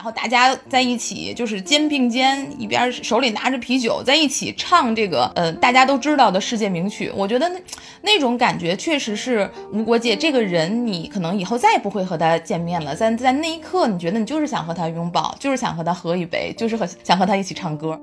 然后大家在一起就是肩并肩，一边手里拿着啤酒，在一起唱这个呃大家都知道的世界名曲。我觉得那那种感觉确实是无国界。这个人你可能以后再也不会和他见面了，但在那一刻，你觉得你就是想和他拥抱，就是想和他喝一杯，就是和想和他一起唱歌。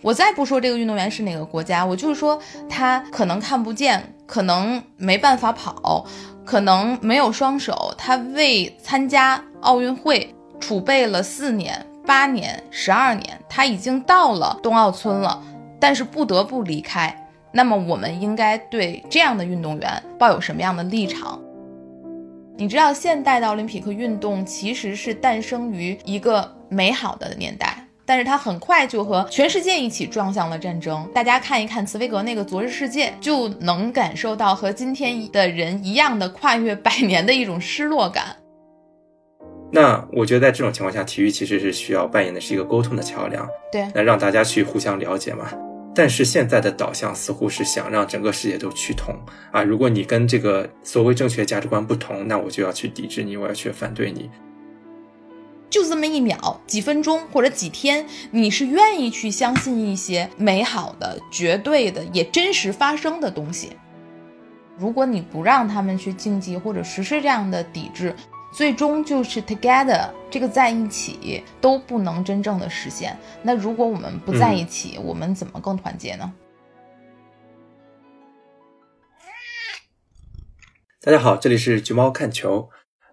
我再不说这个运动员是哪个国家，我就是说他可能看不见，可能没办法跑，可能没有双手，他为参加奥运会储备了四年、八年、十二年，他已经到了冬奥村了，但是不得不离开。那么我们应该对这样的运动员抱有什么样的立场？你知道，现代的奥林匹克运动其实是诞生于一个美好的年代。但是它很快就和全世界一起撞向了战争。大家看一看茨威格那个《昨日世界》，就能感受到和今天的人一样的跨越百年的一种失落感。那我觉得在这种情况下，体育其实是需要扮演的是一个沟通的桥梁，对，来让大家去互相了解嘛。但是现在的导向似乎是想让整个世界都趋同啊！如果你跟这个所谓正确价值观不同，那我就要去抵制你，我要去反对你。就这么一秒、几分钟或者几天，你是愿意去相信一些美好的、绝对的、也真实发生的东西。如果你不让他们去竞技或者实施这样的抵制，最终就是 together 这个在一起都不能真正的实现。那如果我们不在一起，我们怎么更团结呢？大家好，这里是橘猫看球。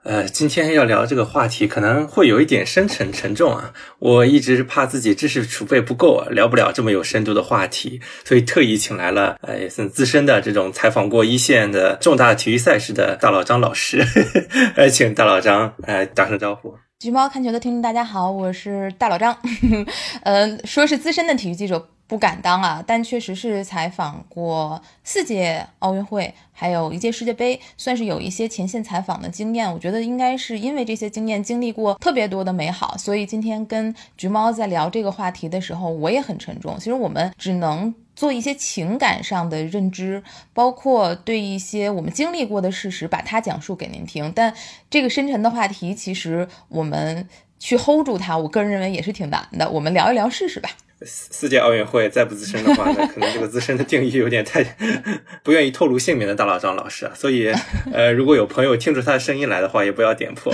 呃，今天要聊这个话题可能会有一点深沉沉重啊。我一直怕自己知识储备不够啊，聊不了这么有深度的话题，所以特意请来了呃，也是资深的这种采访过一线的重大体育赛事的大老张老师，呃，请大老张呃打声招呼。橘猫看球的听众大家好，我是大老张，呃，说是资深的体育记者。不敢当啊，但确实是采访过四届奥运会，还有一届世界杯，算是有一些前线采访的经验。我觉得应该是因为这些经验，经历过特别多的美好，所以今天跟橘猫在聊这个话题的时候，我也很沉重。其实我们只能做一些情感上的认知，包括对一些我们经历过的事实，把它讲述给您听。但这个深沉的话题，其实我们去 hold 住它，我个人认为也是挺难的。我们聊一聊试试吧。四四届奥运会再不资深的话，那 可能这个资深的定义有点太 不愿意透露姓名的大老张老师啊。所以，呃，如果有朋友听出他的声音来的话，也不要点破。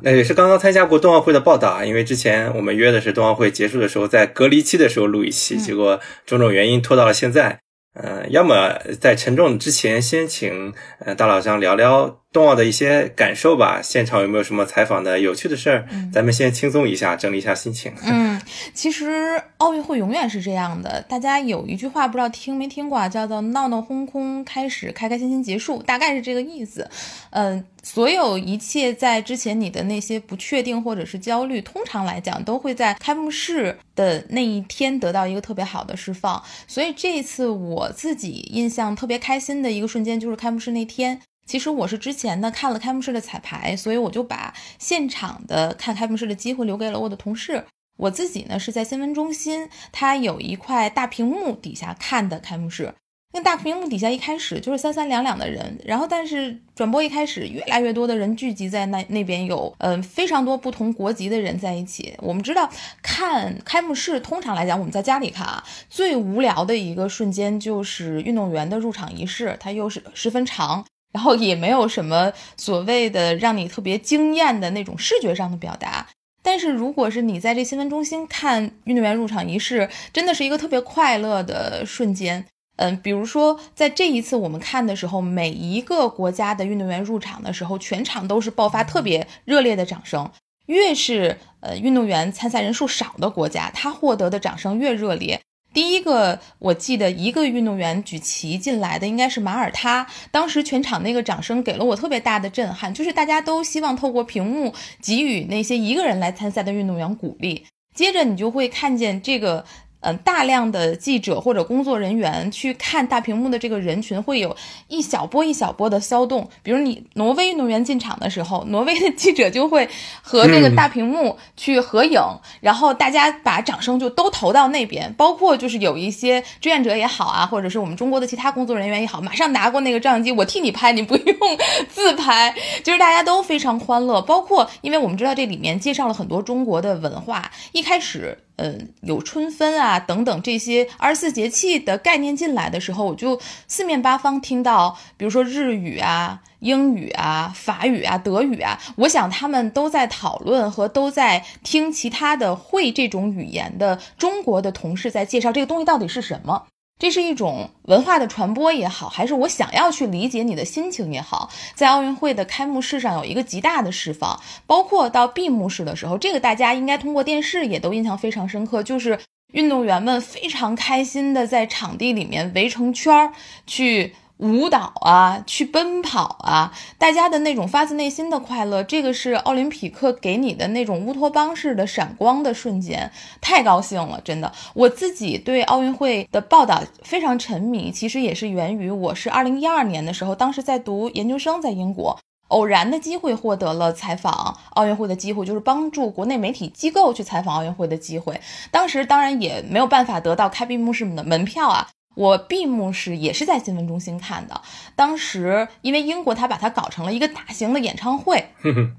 那也是刚刚参加过冬奥会的报道啊，因为之前我们约的是冬奥会结束的时候，在隔离期的时候录一期，结果种种原因拖到了现在。呃，要么在沉重之前，先请呃大老乡聊聊冬奥的一些感受吧。现场有没有什么采访的有趣的事儿？咱们先轻松一下，整理一下心情。嗯，其实奥运会永远是这样的。大家有一句话不知道听没听过啊，叫做“闹闹哄哄开始，开开心心结束”，大概是这个意思。嗯。所有一切在之前你的那些不确定或者是焦虑，通常来讲都会在开幕式的那一天得到一个特别好的释放。所以这一次我自己印象特别开心的一个瞬间就是开幕式那天。其实我是之前呢看了开幕式的彩排，所以我就把现场的看开幕式的机会留给了我的同事。我自己呢是在新闻中心，它有一块大屏幕底下看的开幕式。那大屏幕底下一开始就是三三两两的人，然后但是转播一开始越来越多的人聚集在那那边，有嗯非常多不同国籍的人在一起。我们知道看开幕式，通常来讲我们在家里看啊，最无聊的一个瞬间就是运动员的入场仪式，它又是十分长，然后也没有什么所谓的让你特别惊艳的那种视觉上的表达。但是如果是你在这新闻中心看运动员入场仪式，真的是一个特别快乐的瞬间。嗯，比如说，在这一次我们看的时候，每一个国家的运动员入场的时候，全场都是爆发特别热烈的掌声。越是呃运动员参赛人数少的国家，他获得的掌声越热烈。第一个，我记得一个运动员举旗进来的应该是马耳他，当时全场那个掌声给了我特别大的震撼，就是大家都希望透过屏幕给予那些一个人来参赛的运动员鼓励。接着你就会看见这个。嗯，大量的记者或者工作人员去看大屏幕的这个人群，会有一小波一小波的骚动。比如你挪威运动员进场的时候，挪威的记者就会和那个大屏幕去合影，然后大家把掌声就都投到那边。包括就是有一些志愿者也好啊，或者是我们中国的其他工作人员也好，马上拿过那个照相机，我替你拍，你不用 自拍，就是大家都非常欢乐。包括因为我们知道这里面介绍了很多中国的文化，一开始。嗯，有春分啊等等这些二十四节气的概念进来的时候，我就四面八方听到，比如说日语啊、英语啊、法语啊、德语啊，我想他们都在讨论和都在听其他的会这种语言的中国的同事在介绍这个东西到底是什么。这是一种文化的传播也好，还是我想要去理解你的心情也好，在奥运会的开幕式上有一个极大的释放，包括到闭幕式的时候，这个大家应该通过电视也都印象非常深刻，就是运动员们非常开心的在场地里面围成圈儿去。舞蹈啊，去奔跑啊，大家的那种发自内心的快乐，这个是奥林匹克给你的那种乌托邦式的闪光的瞬间，太高兴了，真的。我自己对奥运会的报道非常沉迷，其实也是源于我是二零一二年的时候，当时在读研究生，在英国，偶然的机会获得了采访奥运会的机会，就是帮助国内媒体机构去采访奥运会的机会。当时当然也没有办法得到开闭幕式的门票啊。我闭幕式也是在新闻中心看的，当时因为英国他把它搞成了一个大型的演唱会，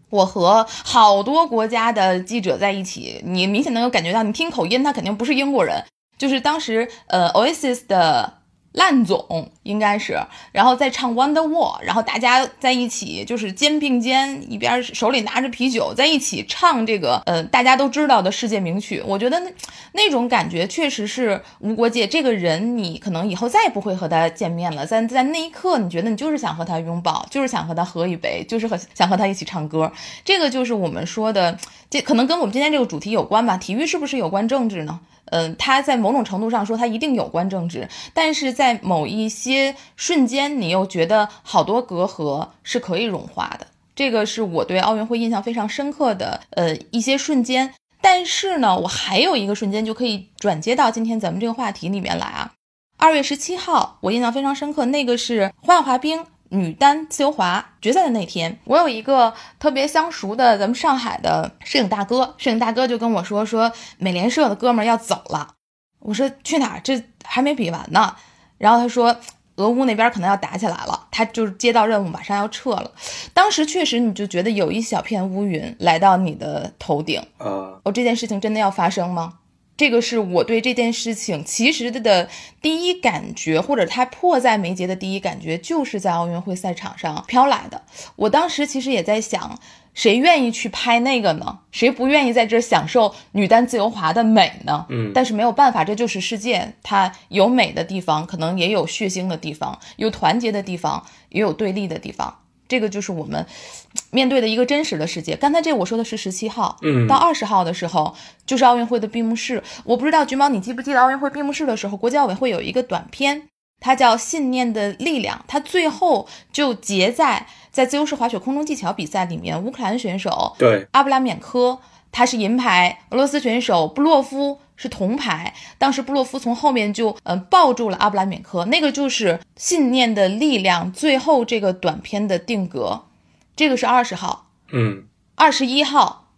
我和好多国家的记者在一起，你明显能够感觉到，你听口音，他肯定不是英国人，就是当时呃 Oasis 的。烂总应该是，然后再唱《Wonder Wall》，然后大家在一起就是肩并肩，一边手里拿着啤酒，在一起唱这个呃大家都知道的世界名曲。我觉得那种感觉确实是无国界。这个人你可能以后再也不会和他见面了，在在那一刻，你觉得你就是想和他拥抱，就是想和他喝一杯，就是和想和他一起唱歌。这个就是我们说的，这可能跟我们今天这个主题有关吧？体育是不是有关政治呢？嗯，他在某种程度上说，他一定有关政治，但是在某一些瞬间，你又觉得好多隔阂是可以融化的。这个是我对奥运会印象非常深刻的呃一些瞬间。但是呢，我还有一个瞬间就可以转接到今天咱们这个话题里面来啊。二月十七号，我印象非常深刻，那个是花样滑冰。女单自由滑决赛的那天，我有一个特别相熟的咱们上海的摄影大哥，摄影大哥就跟我说说美联社的哥们儿要走了。我说去哪儿？这还没比完呢。然后他说俄乌那边可能要打起来了，他就是接到任务，马上要撤了。当时确实你就觉得有一小片乌云来到你的头顶啊，哦，这件事情真的要发生吗？这个是我对这件事情其实的第一感觉，或者它迫在眉睫的第一感觉，就是在奥运会赛场上飘来的。我当时其实也在想，谁愿意去拍那个呢？谁不愿意在这享受女单自由滑的美呢？嗯，但是没有办法，这就是世界，它有美的地方，可能也有血腥的地方，有团结的地方，也有对立的地方。这个就是我们面对的一个真实的世界。刚才这我说的是十七号，嗯，到二十号的时候就是奥运会的闭幕式。我不知道橘猫，你记不记得奥运会闭幕式的时候，国际奥委会有一个短片，它叫《信念的力量》，它最后就结在在自由式滑雪空中技巧比赛里面，乌克兰选手对阿布拉缅科他是银牌，俄罗斯选手布洛夫。是铜牌，当时布洛夫从后面就嗯抱住了阿布拉缅科，那个就是信念的力量。最后这个短片的定格，这个是二十号，嗯，二十一号，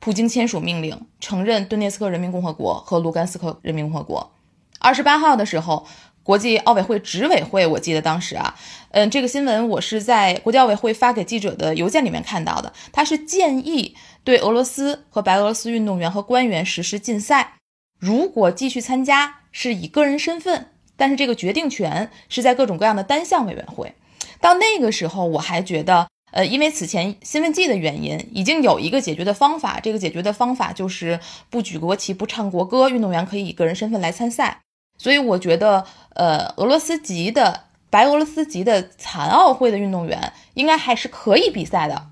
普京签署命令，承认顿涅茨克人民共和国和卢甘斯克人民共和国。二十八号的时候，国际奥委会执委会，我记得当时啊，嗯，这个新闻我是在国际奥委会发给记者的邮件里面看到的，他是建议对俄罗斯和白俄罗斯运动员和官员实施禁赛。如果继续参加是以个人身份，但是这个决定权是在各种各样的单项委员会。到那个时候，我还觉得，呃，因为此前兴奋剂的原因，已经有一个解决的方法。这个解决的方法就是不举国旗、不唱国歌，运动员可以以个人身份来参赛。所以我觉得，呃，俄罗斯籍的、白俄罗斯籍的残奥会的运动员应该还是可以比赛的。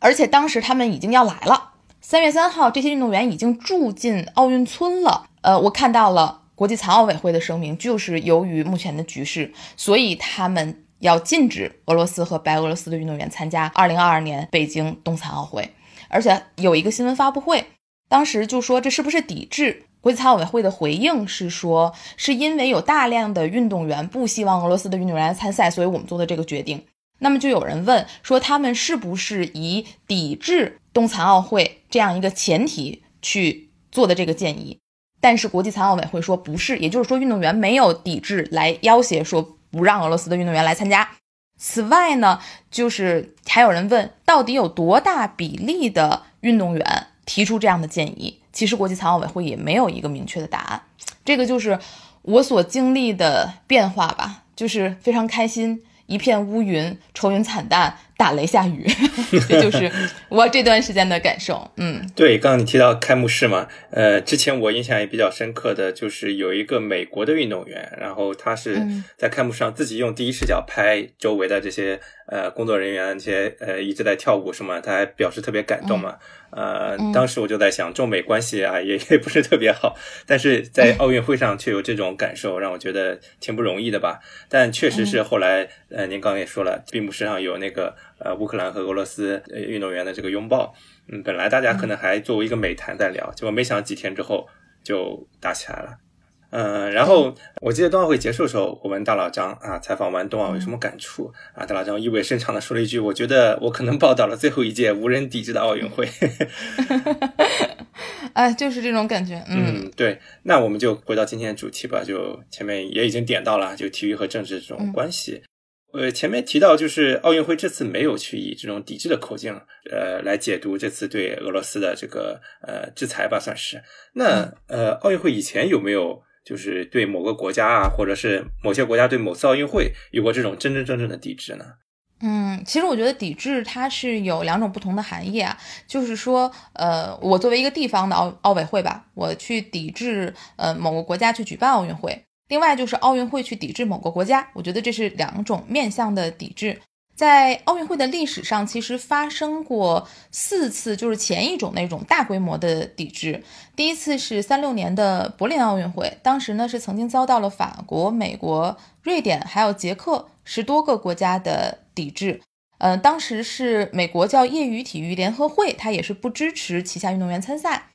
而且当时他们已经要来了，三月三号，这些运动员已经住进奥运村了。呃，我看到了国际残奥委会的声明，就是由于目前的局势，所以他们要禁止俄罗斯和白俄罗斯的运动员参加2022年北京冬残奥会，而且有一个新闻发布会，当时就说这是不是抵制国际残奥委会的回应是说，是因为有大量的运动员不希望俄罗斯的运动员参赛，所以我们做的这个决定。那么就有人问说，他们是不是以抵制冬残奥会这样一个前提去做的这个建议？但是国际残奥委会说不是，也就是说运动员没有抵制来要挟说不让俄罗斯的运动员来参加。此外呢，就是还有人问，到底有多大比例的运动员提出这样的建议？其实国际残奥委会也没有一个明确的答案。这个就是我所经历的变化吧，就是非常开心。一片乌云，愁云惨淡，打雷下雨，这 就是我这段时间的感受。嗯，对，刚刚你提到开幕式嘛，呃，之前我印象也比较深刻的就是有一个美国的运动员，然后他是在开幕式上自己用第一视角拍周围的这些呃工作人员，这些呃一直在跳舞什么，他还表示特别感动嘛。呃，当时我就在想，中美关系啊，也也不是特别好，但是在 奥运会上却有这种感受，让我觉得挺不容易的吧。但确实是后来，呃，您刚刚也说了，闭幕式上有那个呃乌克兰和俄罗斯运动员的这个拥抱，嗯，本来大家可能还作为一个美谈在聊，结果没想几天之后就打起来了。嗯，然后我记得冬奥会结束的时候，我问大老张啊，采访完冬奥有什么感触啊？大老张意味深长的说了一句：“我觉得我可能报道了最后一届无人抵制的奥运会。”哎，就是这种感觉。嗯，对。那我们就回到今天的主题吧，就前面也已经点到了，就体育和政治这种关系。呃，前面提到就是奥运会这次没有去以这种抵制的口径，呃，来解读这次对俄罗斯的这个呃制裁吧，算是。那呃，奥运会以前有没有？就是对某个国家啊，或者是某些国家对某次奥运会有过这种真真正正的抵制呢？嗯，其实我觉得抵制它是有两种不同的含义啊。就是说，呃，我作为一个地方的奥奥委会吧，我去抵制呃某个国家去举办奥运会；另外就是奥运会去抵制某个国家，我觉得这是两种面向的抵制。在奥运会的历史上，其实发生过四次，就是前一种那种大规模的抵制。第一次是三六年的柏林奥运会，当时呢是曾经遭到了法国、美国、瑞典还有捷克十多个国家的抵制。嗯，当时是美国叫业余体育联合会，它也是不支持旗下运动员参赛。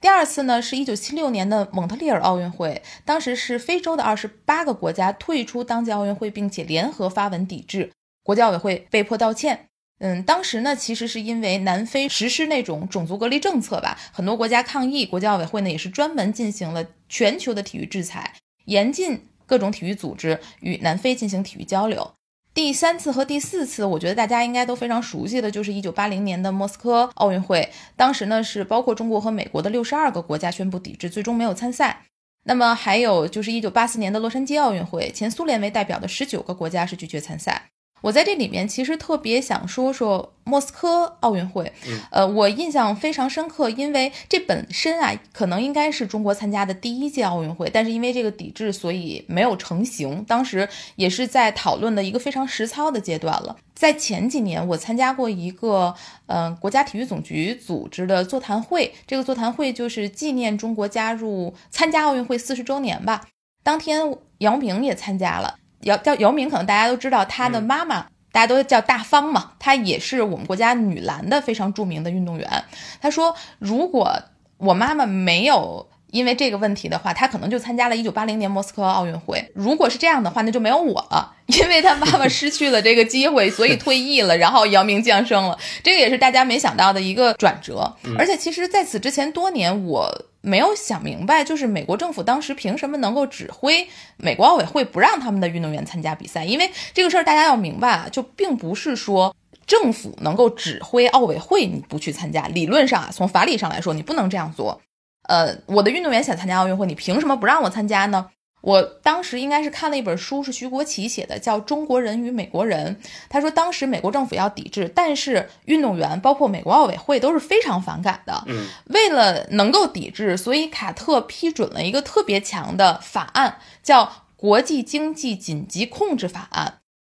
第二次呢是一九七六年的蒙特利尔奥运会，当时是非洲的二十八个国家退出当届奥运会，并且联合发文抵制。国际奥委会被迫道歉。嗯，当时呢，其实是因为南非实施那种种族隔离政策吧，很多国家抗议，国际奥委会呢也是专门进行了全球的体育制裁，严禁各种体育组织与南非进行体育交流。第三次和第四次，我觉得大家应该都非常熟悉的，就是一九八零年的莫斯科奥运会，当时呢是包括中国和美国的六十二个国家宣布抵制，最终没有参赛。那么还有就是一九八四年的洛杉矶奥运会，前苏联为代表的十九个国家是拒绝参赛。我在这里面其实特别想说说莫斯科奥运会，呃，我印象非常深刻，因为这本身啊，可能应该是中国参加的第一届奥运会，但是因为这个抵制，所以没有成型。当时也是在讨论的一个非常实操的阶段了。在前几年，我参加过一个，嗯，国家体育总局组织的座谈会，这个座谈会就是纪念中国加入参加奥运会四十周年吧。当天姚明也参加了。姚叫姚明，可能大家都知道，他的妈妈大家都叫大方嘛，她也是我们国家女篮的非常著名的运动员。她说，如果我妈妈没有因为这个问题的话，她可能就参加了一九八零年莫斯科奥运会。如果是这样的话，那就没有我了，因为她妈妈失去了这个机会，所以退役了，然后姚明降生了。这个也是大家没想到的一个转折。而且，其实在此之前多年，我。没有想明白，就是美国政府当时凭什么能够指挥美国奥委会不让他们的运动员参加比赛？因为这个事儿大家要明白啊，就并不是说政府能够指挥奥委会你不去参加。理论上啊，从法理上来说，你不能这样做。呃，我的运动员想参加奥运会，你凭什么不让我参加呢？我当时应该是看了一本书，是徐国奇写的，叫《中国人与美国人》。他说，当时美国政府要抵制，但是运动员包括美国奥委会都是非常反感的。嗯，为了能够抵制，所以卡特批准了一个特别强的法案，叫《国际经济紧急控制法案》。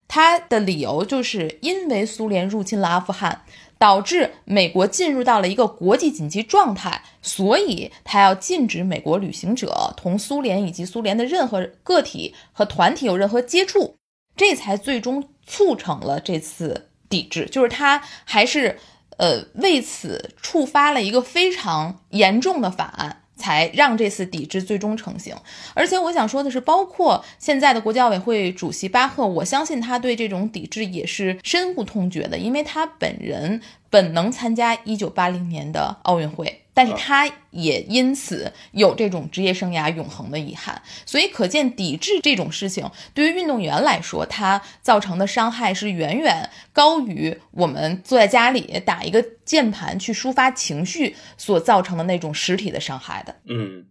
他的理由就是因为苏联入侵了阿富汗。导致美国进入到了一个国际紧急状态，所以他要禁止美国旅行者同苏联以及苏联的任何个体和团体有任何接触，这才最终促成了这次抵制。就是他还是呃为此触发了一个非常严重的法案，才让这次抵制最终成型。而且我想说的是，包括现在的国际奥委会主席巴赫，我相信他对这种抵制也是深恶痛绝的，因为他本人本能参加一九八零年的奥运会。但是他也因此有这种职业生涯永恒的遗憾，所以可见抵制这种事情对于运动员来说，它造成的伤害是远远高于我们坐在家里打一个键盘去抒发情绪所造成的那种实体的伤害的。嗯。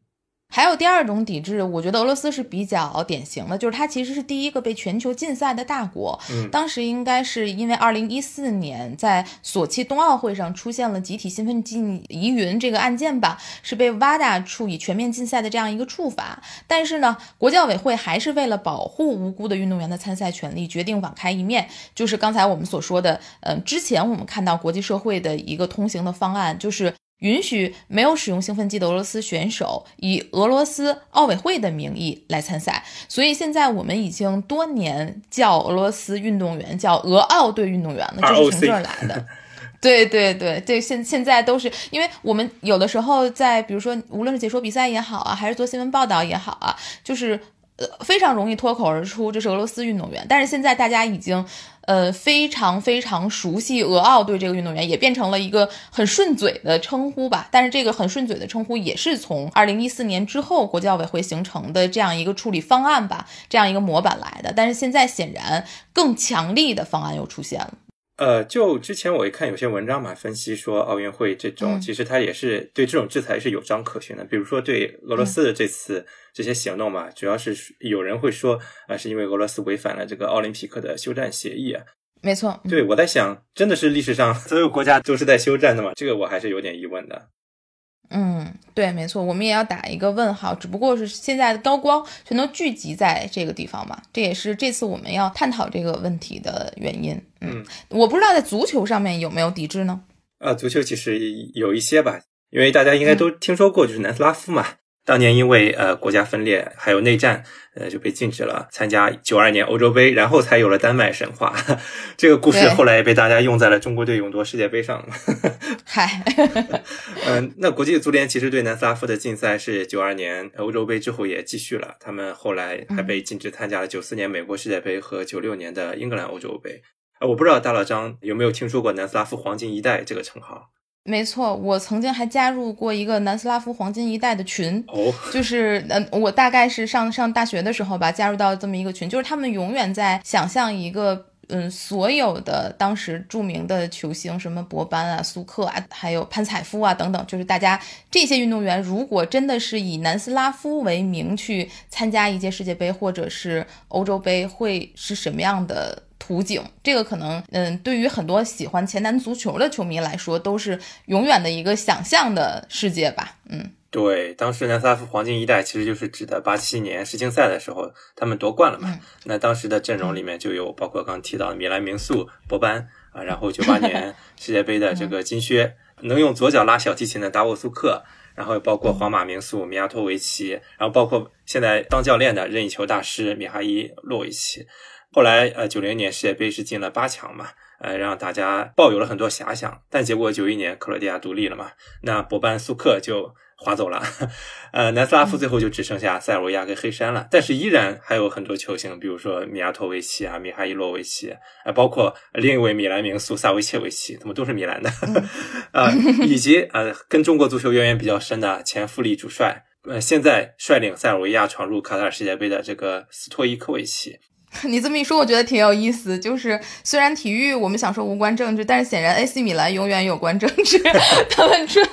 还有第二种抵制，我觉得俄罗斯是比较典型的，就是它其实是第一个被全球禁赛的大国。嗯，当时应该是因为二零一四年在索契冬奥会上出现了集体兴奋剂疑云这个案件吧，是被 WADA 处以全面禁赛的这样一个处罚。但是呢，国际奥委会还是为了保护无辜的运动员的参赛权利，决定网开一面。就是刚才我们所说的，嗯，之前我们看到国际社会的一个通行的方案，就是。允许没有使用兴奋剂的俄罗斯选手以俄罗斯奥委会的名义来参赛，所以现在我们已经多年叫俄罗斯运动员叫俄奥队运动员了，就是从这儿来的。对对对对，现现在都是因为我们有的时候在，比如说无论是解说比赛也好啊，还是做新闻报道也好啊，就是呃非常容易脱口而出这是俄罗斯运动员，但是现在大家已经。呃，非常非常熟悉俄奥对这个运动员，也变成了一个很顺嘴的称呼吧。但是这个很顺嘴的称呼，也是从二零一四年之后国际奥委会形成的这样一个处理方案吧，这样一个模板来的。但是现在显然更强力的方案又出现了。呃，就之前我一看有些文章嘛，分析说奥运会这种，其实它也是对这种制裁是有章可循的。比如说对俄罗斯的这次这些行动嘛，主要是有人会说啊，是因为俄罗斯违反了这个奥林匹克的休战协议啊。没错，对我在想，真的是历史上所有国家都是在休战的吗？这个我还是有点疑问的。嗯，对，没错，我们也要打一个问号。只不过是现在的高光全都聚集在这个地方嘛，这也是这次我们要探讨这个问题的原因。嗯，我不知道在足球上面有没有抵制呢？啊，足球其实有一些吧，因为大家应该都听说过，就是南斯拉夫嘛。当年因为呃国家分裂还有内战，呃就被禁止了参加九二年欧洲杯，然后才有了丹麦神话。这个故事后来也被大家用在了中国队勇夺世界杯上。嗨，嗯，那国际足联其实对南斯拉夫的禁赛是九二年欧洲杯之后也继续了，他们后来还被禁止参加了九四年美国世界杯和九六年的英格兰欧洲杯。呃，我不知道大老张有没有听说过南斯拉夫黄金一代这个称号。没错，我曾经还加入过一个南斯拉夫黄金一代的群，哦，就是呃，我大概是上上大学的时候吧，加入到这么一个群，就是他们永远在想象一个，嗯，所有的当时著名的球星，什么博班啊、苏克啊，还有潘采夫啊等等，就是大家这些运动员，如果真的是以南斯拉夫为名去参加一届世界杯或者是欧洲杯，会是什么样的？图景，这个可能，嗯，对于很多喜欢前男足球的球迷来说，都是永远的一个想象的世界吧。嗯，对，当时南斯拉夫黄金一代其实就是指的八七年世青赛的时候，他们夺冠了嘛。那当时的阵容里面就有包括刚提到的米兰名宿博班啊，然后九八年 世界杯的这个金靴，能用左脚拉小提琴的达沃苏克，然后包括皇马名宿米亚托维奇，然后包括现在当教练的任意球大师米哈伊洛维奇。后来，呃，九零年世界杯是进了八强嘛，呃，让大家抱有了很多遐想。但结果九一年克罗地亚独立了嘛，那博班苏克就划走了，呃，南斯拉夫最后就只剩下塞尔维亚跟黑山了。但是依然还有很多球星，比如说米亚托维奇啊、米哈伊洛维奇，啊，包括另一位米兰名宿萨维切维奇，他们都是米兰的，啊，以及呃，跟中国足球渊源比较深的前富力主帅，呃，现在率领塞尔维亚闯入卡塔尔世界杯的这个斯托伊科维奇。你这么一说，我觉得挺有意思。就是虽然体育我们想说无关政治，但是显然 AC 米兰永远有关政治。他们这，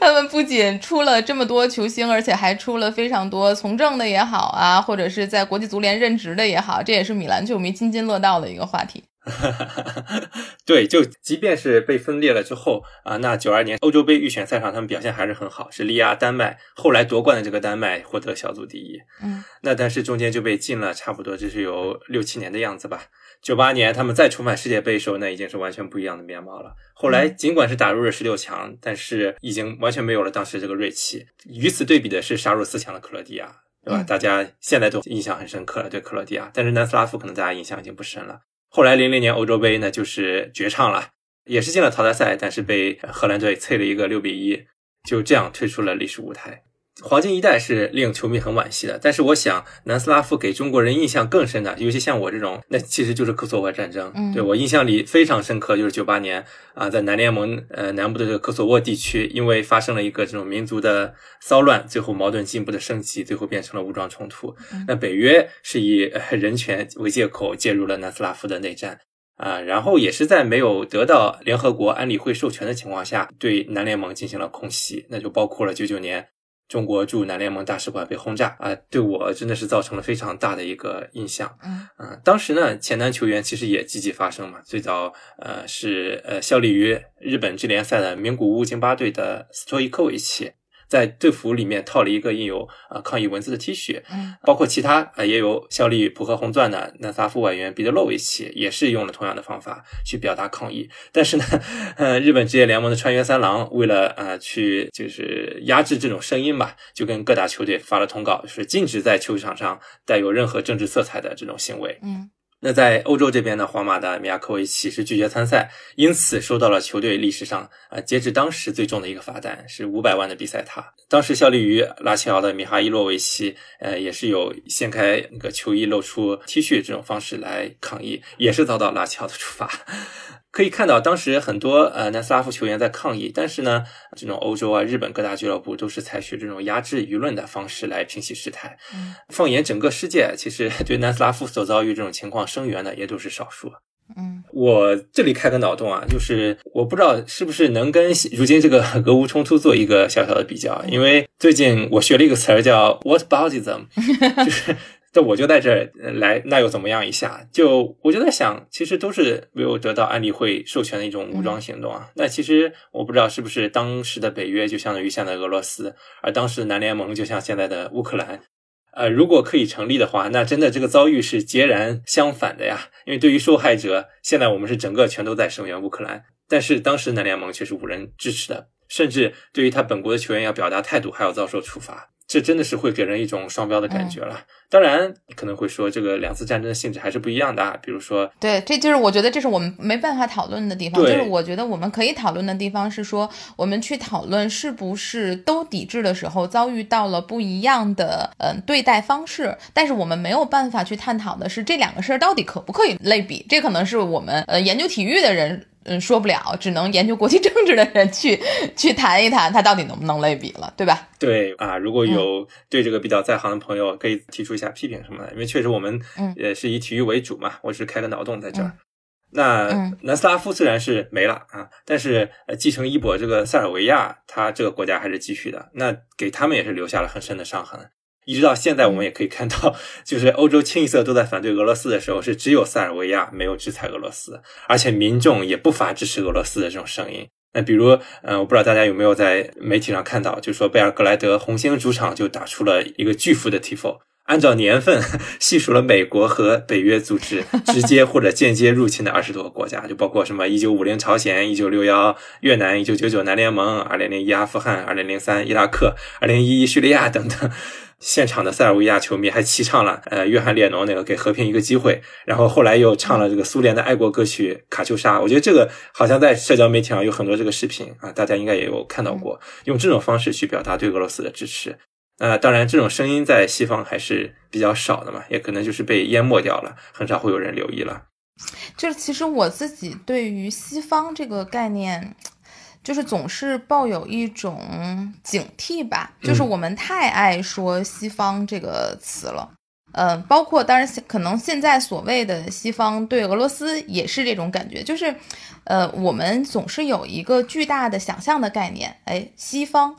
他们不仅出了这么多球星，而且还出了非常多从政的也好啊，或者是在国际足联任职的也好，这也是米兰球迷津津乐道的一个话题。对，就即便是被分裂了之后啊，那九二年欧洲杯预选赛上他们表现还是很好，是力压丹麦，后来夺冠的这个丹麦获得小组第一。嗯，那但是中间就被禁了，差不多就是有六七年的样子吧。九八年他们再重返世界杯的时候，那已经是完全不一样的面貌了。后来尽管是打入了十六强，但是已经完全没有了当时这个锐气。与此对比的是杀入四强的克罗地亚，对吧？大家现在都印象很深刻了，对克罗地亚，但是南斯拉夫可能大家印象已经不深了。后来零零年欧洲杯呢，就是绝唱了，也是进了淘汰赛，但是被荷兰队啐了一个六比一，就这样退出了历史舞台。黄金一代是令球迷很惋惜的，但是我想南斯拉夫给中国人印象更深的，尤其像我这种，那其实就是科索沃战争。嗯对我印象里非常深刻，就是九八年啊，在南联盟呃南部的这个科索沃地区，因为发生了一个这种民族的骚乱，最后矛盾进一步的升级，最后变成了武装冲突。那北约是以、呃人权为借口介入了南斯拉夫的内战。啊，然后也是在没有得到联合国安理会授权的情况下，对南联盟进行了空袭，那就包括了九九年中国驻南联盟大使馆被轰炸啊，对我真的是造成了非常大的一个印象。嗯啊，当时呢，前南球员其实也积极发声嘛，最早呃是呃效力于日本职联赛的名古屋京巴队的斯托伊科维奇。在队服里面套了一个印有啊抗议文字的 T 恤，嗯包括其他啊也有效力于浦和红钻的南斯拉夫外援彼得洛维奇，也是用了同样的方法去表达抗议。但是呢，呃，日本职业联盟的川原三郎为了呃去就是压制这种声音吧，就跟各大球队发了通告，就是禁止在球场上带有任何政治色彩的这种行为。嗯那在欧洲这边呢，皇马的米亚科维奇是拒绝参赛，因此收到了球队历史上啊截止当时最重的一个罚单，是五百万的比赛塔。当时效力于拉齐奥的米哈伊洛维奇，呃，也是有掀开那个球衣露出 T 恤这种方式来抗议，也是遭到拉齐奥的处罚。可以看到，当时很多呃南斯拉夫球员在抗议，但是呢，这种欧洲啊、日本各大俱乐部都是采取这种压制舆论的方式来平息事态。嗯放眼整个世界，其实 对南斯拉夫所遭遇这种情况声援的也都是少数。嗯我这里开个脑洞啊，就是我不知道是不是能跟如今这个 俄乌冲突做一个小小的比较，因为最近我学了一个词儿叫 “what about them”，就是。这我就在这来，那又怎么样一下？就我就在想，其实都是没有得到安理会授权的一种武装行动啊。那其实我不知道是不是当时的北约就相当于现在俄罗斯，而当时的南联盟就像现在的乌克兰。呃，如果可以成立的话，那真的这个遭遇是截然相反的呀。因为对于受害者，现在我们是整个全都在声援乌克兰，但是当时南联盟却是无人支持的，甚至对于他本国的球员要表达态度，还要遭受处罚。这真的是会给人一种双标的感觉了。当然，可能会说这个两次战争的性质还是不一样的啊。比如说，对，这就是我觉得这是我们没办法讨论的地方。就是我觉得我们可以讨论的地方是说，我们去讨论是不是都抵制的时候遭遇到了不一样的嗯、呃对待方式，但是我们没有办法去探讨的是这两个事儿到底可不可以类比。这可能是我们呃研究体育的人。嗯，说不了，只能研究国际政治的人去去谈一谈，它到底能不能类比了，对吧？对啊，如果有对这个比较在行的朋友，可以提出一下批评什么的，因为确实我们嗯也是以体育为主嘛，我只是开个脑洞在这儿。那嗯南斯拉夫虽然是没了啊，但是呃继承衣钵这个塞尔维亚，它这个国家还是继续的，那给他们也是留下了很深的伤痕。一直到现在，我们也可以看到，就是欧洲清一色都在反对俄罗斯的时候，是只有塞尔维亚没有制裁俄罗斯，而且民众也不乏支持俄罗斯的这种声音。那比如，呃，我不知道大家有没有在媒体上看到，就是说贝尔格莱德红星主场就打出了一个巨幅的 tifo，按照年份 细数了美国和北约组织直接或者间接入侵的二十多个国家，就包括什么一九五零朝鲜、一九六幺越南、一九九九南联盟、二零零一阿富汗、二零零三伊拉克、二零一一叙利亚等等。现场的塞尔维亚球迷还齐唱了呃约翰列侬那个给和平一个机会，然后后来又唱了这个苏联的爱国歌曲卡秋莎。我觉得这个好像在社交媒体上有很多这个视频啊，大家应该也有看到过，用这种方式去表达对俄罗斯的支持。呃，当然这种声音在西方还是比较少的嘛，也可能就是被淹没掉了，很少会有人留意了。就是其实我自己对于西方这个概念，就是总是抱有一种警惕吧。就是我们太爱说西方这个词了，嗯、包括当然可能现在所谓的西方对俄罗斯也是这种感觉，就是，呃，我们总是有一个巨大的想象的概念，哎，西方，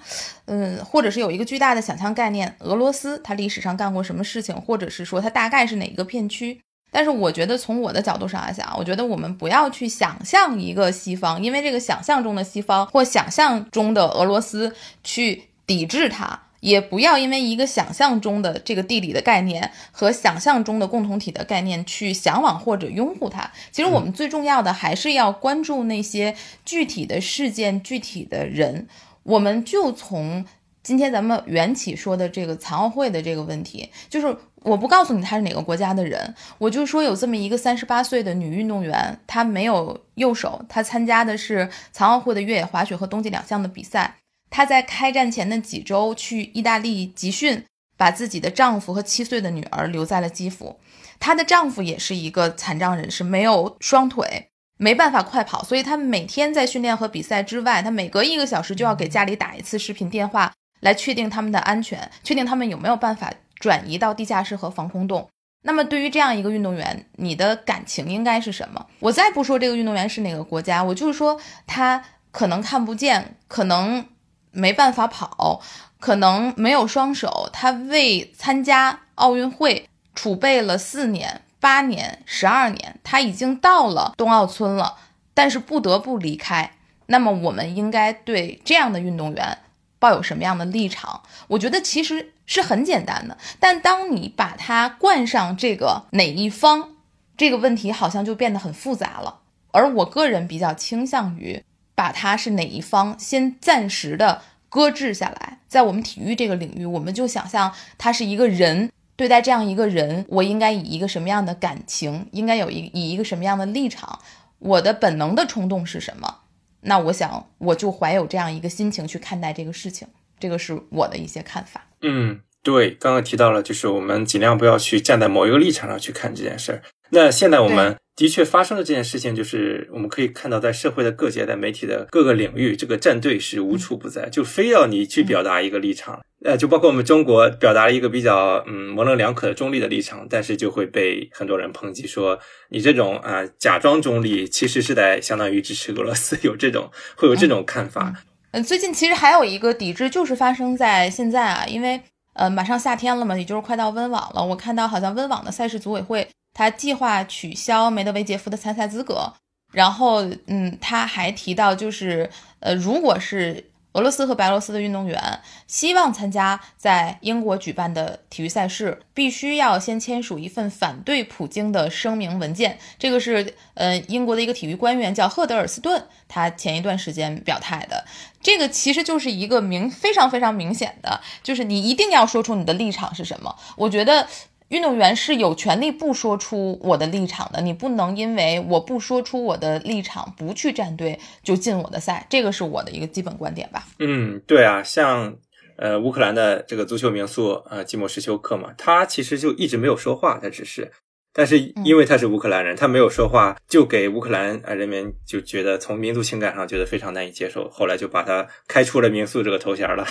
嗯，或者是有一个巨大的想象概念，俄罗斯它历史上干过什么事情，或者是说它大概是哪个片区。但是我觉得从我的角度上来讲，我觉得我们不要去想象一个西方，因为这个想象中的西方或想象中的俄罗斯去抵制它，也不要因为一个想象中的这个地理的概念和想象中的共同体的概念去向往或者拥护它。其实我们最重要的还是要关注那些具体的事件、具体的人。我们就从今天咱们缘起说的这个残奥会的这个问题，就是我不告诉你他是哪个国家的人，我就说有这么一个三十八岁的女运动员，她没有右手，她参加的是残奥会的越野滑雪和冬季两项的比赛。她在开战前的几周去意大利集训，把自己的丈夫和七岁的女儿留在了基辅。她的丈夫也是一个残障人士，没有双腿，没办法快跑，所以她每天在训练和比赛之外，她每隔一个小时就要给家里打一次视频电话，来确定他们的安全，确定他们有没有办法转移到地下室和防空洞。那么，对于这样一个运动员，你的感情应该是什么？我再不说这个运动员是哪个国家，我就是说他可能看不见，可能没办法跑，可能没有双手，他为参加奥运会储备了四年、八年、十二年，他已经到了冬奥村了，但是不得不离开。那么，我们应该对这样的运动员抱有什么样的立场？我觉得其实。是很简单的，但当你把它冠上这个哪一方，这个问题好像就变得很复杂了。而我个人比较倾向于把它是哪一方先暂时的搁置下来，在我们体育这个领域，我们就想象他是一个人，对待这样一个人，我应该以一个什么样的感情，应该有一以一个什么样的立场，我的本能的冲动是什么？那我想我就怀有这样一个心情去看待这个事情。这个是我的一些看法。嗯，对，刚刚提到了，就是我们尽量不要去站在某一个立场上去看这件事儿。那现在我们的确发生的这件事情，就是我们可以看到，在社会的各界、在媒体的各个领域，这个站队是无处不在，就非要你去表达一个立场。呃，就包括我们中国表达了一个比较嗯模棱两可的中立的立场，但是就会被很多人抨击说，你这种啊假装中立，其实是在相当于支持俄罗斯，有这种会有这种看法。嗯，最近其实还有一个抵制，就是发生在现在啊，因为呃马上夏天了嘛，也就是快到温网了。我看到好像温网的赛事组委会，他计划取消梅德韦杰夫的参赛资格，然后嗯，他还提到就是呃，如果是。俄罗斯和白俄罗斯的运动员希望参加在英国举办的体育赛事，必须要先签署一份反对普京的声明文件。这个是呃英国的一个体育官员叫赫德尔斯顿，他前一段时间表态的。这个其实就是一个明非常非常明显的，就是你一定要说出你的立场是什么。我觉得。运动员是有权利不说出我的立场的，你不能因为我不说出我的立场，不去站队就进我的赛，这个是我的一个基本观点吧。嗯，对啊，像呃乌克兰的这个足球名宿呃季莫什丘克嘛，他其实就一直没有说话，他只是。但是因为他是乌克兰人，他没有说话，就给乌克兰啊人民就觉得从民族情感上觉得非常难以接受，后来就把他开出了民宿这个头衔了。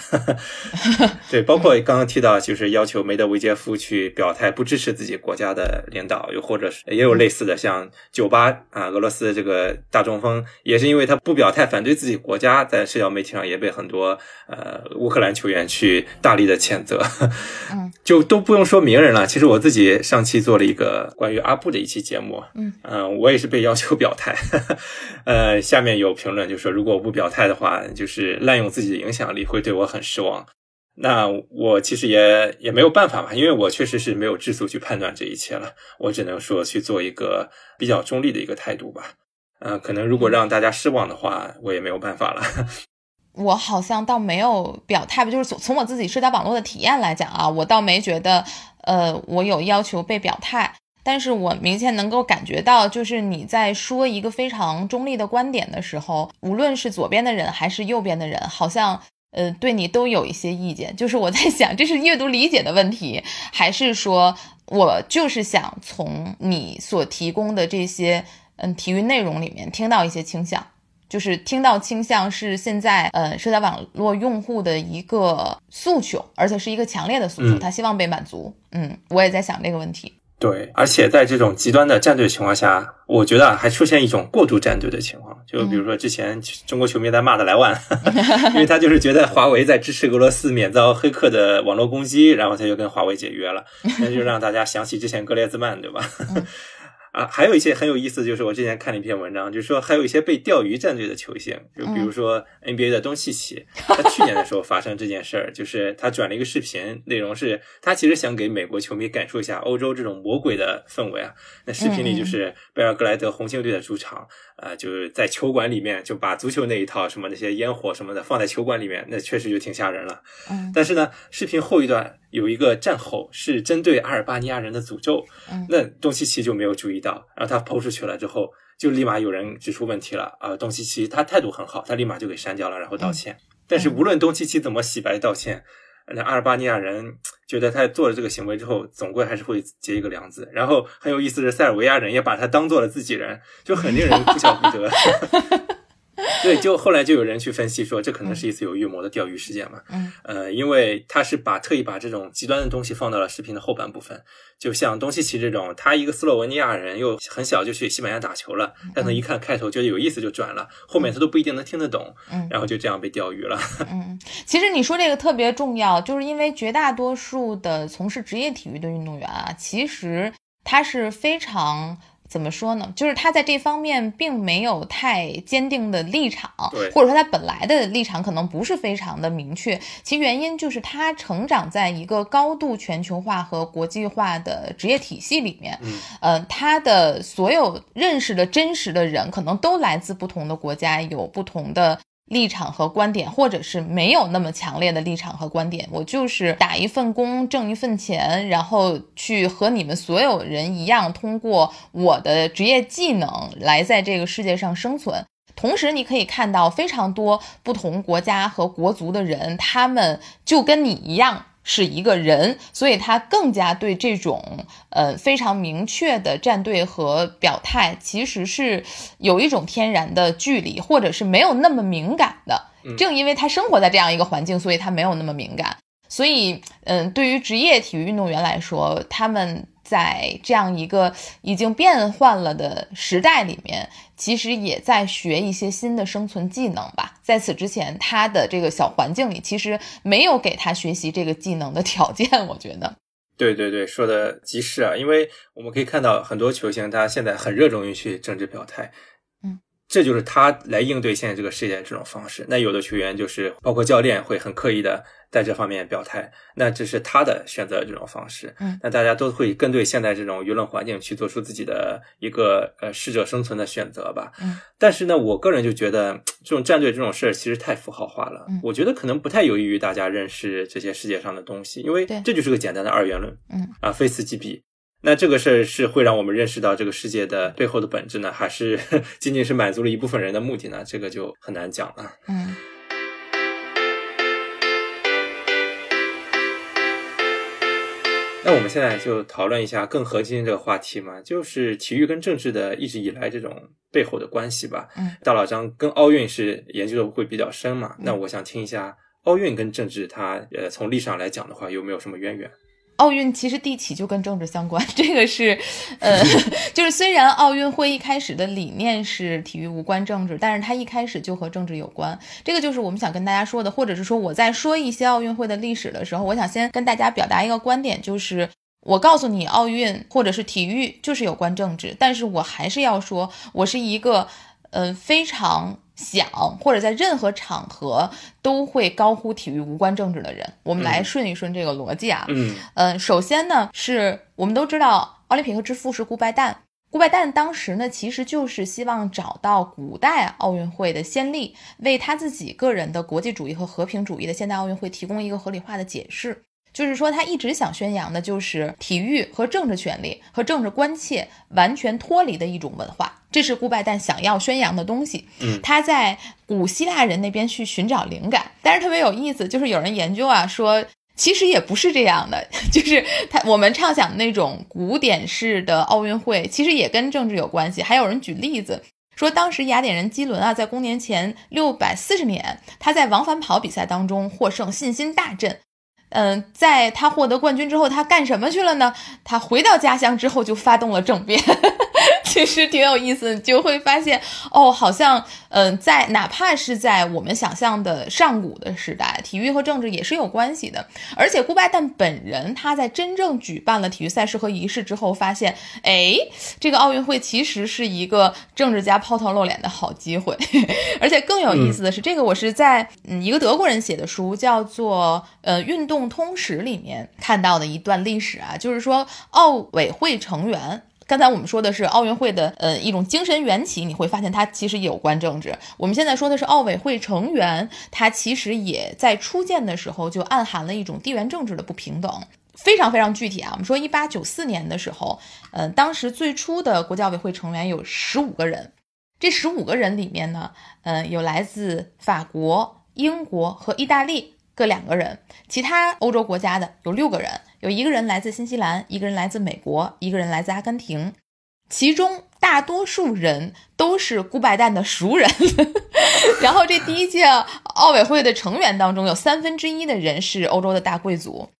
对，包括刚刚提到，就是要求梅德韦杰夫去表态不支持自己国家的领导，又或者是也有类似的，像酒吧啊，俄罗斯这个大中锋也是因为他不表态反对自己国家，在社交媒体上也被很多呃乌克兰球员去大力的谴责。嗯，就都不用说名人了，其实我自己上期做了一个。关于阿布的一期节目，嗯嗯，我也是被要求表态，呃，下面有评论就说，如果我不表态的话，就是滥用自己的影响力，会对我很失望。那我其实也也没有办法嘛，因为我确实是没有质素去判断这一切了，我只能说去做一个比较中立的一个态度吧。嗯，可能如果让大家失望的话，我也没有办法了。我好像倒没有表态吧，就是从从我自己社交网络的体验来讲啊，我倒没觉得，呃，我有要求被表态。但是我明显能够感觉到，就是你在说一个非常中立的观点的时候，无论是左边的人还是右边的人，好像呃对你都有一些意见。就是我在想，这是阅读理解的问题，还是说我就是想从你所提供的这些嗯体育内容里面听到一些倾向，就是听到倾向是现在呃社交网络用户的一个诉求，而且是一个强烈的诉求，他希望被满足。嗯，我也在想这个问题。对，而且在这种极端的战队情况下，我觉得还出现一种过度战队的情况。就比如说之前中国球迷在骂的莱万，因为他就是觉得华为在支持俄罗斯免遭黑客的网络攻击，然后他就跟华为解约了，那就让大家想起之前格列兹曼，对吧？啊，还有一些很有意思，就是我之前看了一篇文章，就是说还有一些被钓鱼战队的球星，就比如说 NBA 的东契奇，他去年的时候发生这件事儿，就是他转了一个视频，内容是他其实想给美国球迷感受一下欧洲这种魔鬼的氛围啊。那视频里就是贝尔格莱德红星队的主场。啊，就是在球馆里面就把足球那一套什么那些烟火什么的放在球馆里面，那确实就挺吓人了。嗯，但是呢，视频后一段有一个战吼是针对阿尔巴尼亚人的诅咒，嗯，那东契奇就没有注意到，然后他抛出去了之后，就立马有人指出问题了。啊，东契奇他态度很好，他立马就给删掉了，然后道歉。但是无论东契奇怎么洗白道歉，那阿尔巴尼亚人觉得他做了这个行为之后，总归还是会结一个梁子。然后很有意思的是，塞尔维亚人也把他当做了自己人，就很令人哭笑不得。对，就后来就有人去分析说，这可能是一次有预谋的钓鱼事件嘛。嗯，呃，因为他是把特意把这种极端的东西放到了视频的后半部分，就像东契奇这种，他一个斯洛文尼亚人，又很小就去西班牙打球了，但他一看开头觉得有意思就转了，后面他都不一定能听得懂，嗯，然后就这样被钓鱼了。嗯，其实你说这个特别重要，就是因为绝大多数的从事职业体育的运动员啊，其实他是非常。怎么说呢？就是他在这方面并没有太坚定的立场，或者说他本来的立场可能不是非常的明确。其原因就是他成长在一个高度全球化和国际化的职业体系里面，呃，他的所有认识的真实的人可能都来自不同的国家，有不同的。立场和观点，或者是没有那么强烈的立场和观点，我就是打一份工挣一份钱，然后去和你们所有人一样，通过我的职业技能来在这个世界上生存。同时，你可以看到非常多不同国家和国族的人，他们就跟你一样。是一个人，所以他更加对这种呃非常明确的站队和表态，其实是有一种天然的距离，或者是没有那么敏感的。正因为他生活在这样一个环境，所以他没有那么敏感。所以，嗯，对于职业体育运动员来说，他们。在这样一个已经变换了的时代里面，其实也在学一些新的生存技能吧。在此之前，他的这个小环境里，其实没有给他学习这个技能的条件。我觉得，对对对，说的极是啊，因为我们可以看到很多球星，他现在很热衷于去政治表态，这就是他来应对现在这个世界这种方式。那有的球员就是包括教练会很刻意的。在这方面表态，那这是他的选择这种方式。嗯，那大家都会跟对现在这种舆论环境去做出自己的一个呃适者生存的选择吧。嗯，但是呢，我个人就觉得 这种战队这种事儿其实太符号化了。嗯，我觉得可能不太有益于大家认识这些世界上的东西，因为这就是个简单的二元论。嗯，啊，非此即彼。那这个事儿是会让我们认识到这个世界的背后的本质呢，还是 仅仅是满足了一部分人的目的呢？这个就很难讲了。嗯。那我们现在就讨论一下更核心这个话题嘛，就是体育跟政治的一直以来这种背后的关系吧。嗯，大老张跟奥运是研究的会比较深嘛，那我想听一下奥运跟政治它呃从历史上来讲的话有没有什么渊源？奥运其实地起就跟政治相关，这个是，呃，就是虽然奥运会一开始的理念是体育无关政治，但是它一开始就和政治有关。这个就是我们想跟大家说的，或者是说我在说一些奥运会的历史的时候，我想先跟大家表达一个观点，就是我告诉你，奥运或者是体育就是有关政治，但是我还是要说，我是一个，呃，非常。想或者在任何场合都会高呼体育无关政治的人，我们来顺一顺这个逻辑啊。嗯，呃，首先呢，是我们都知道奥林匹克之父是顾拜旦，顾拜旦当时呢，其实就是希望找到古代奥运会的先例，为他自己个人的国际主义和和平主义的现代奥运会提供一个合理化的解释。就是说，他一直想宣扬的就是体育和政治权利和政治关切完全脱离的一种文化，这是顾拜旦想要宣扬的东西。嗯，他在古希腊人那边去寻找灵感，但是特别有意思，就是有人研究啊，说其实也不是这样的，就是他我们畅想的那种古典式的奥运会，其实也跟政治有关系。还有人举例子说，当时雅典人基伦啊，在公元前六百四十年，他在往返跑比赛当中获胜，信心大振。嗯，在他获得冠军之后，他干什么去了呢？他回到家乡之后就发动了政变。其实挺有意思，就会发现哦，好像嗯，在哪怕是在我们想象的上古的时代，体育和政治也是有关系的。而且顾拜旦本人他在真正举办了体育赛事和仪式之后，发现哎，这个奥运会其实是一个政治家抛头露脸的好机会。而且更有意思的是，这个我是在嗯一个德国人写的书叫做呃《运动通史》里面看到的一段历史啊，就是说奥委会成员。刚才我们说的是奥运会的呃一种精神缘起，你会发现它其实有关政治。我们现在说的是奥委会成员，它其实也在初建的时候就暗含了一种地缘政治的不平等，非常非常具体啊。我们说一八九四年的时候，嗯，当时最初的国际奥委会成员有十五个人，这十五个人里面呢，嗯，有来自法国。英国和意大利各两个人，其他欧洲国家的有六个人，有一个人来自新西兰，一个人来自美国，一个人来自阿根廷，其中大多数人都是顾拜旦的熟人。然后这第一届奥委会的成员当中，有三分之一的人是欧洲的大贵族。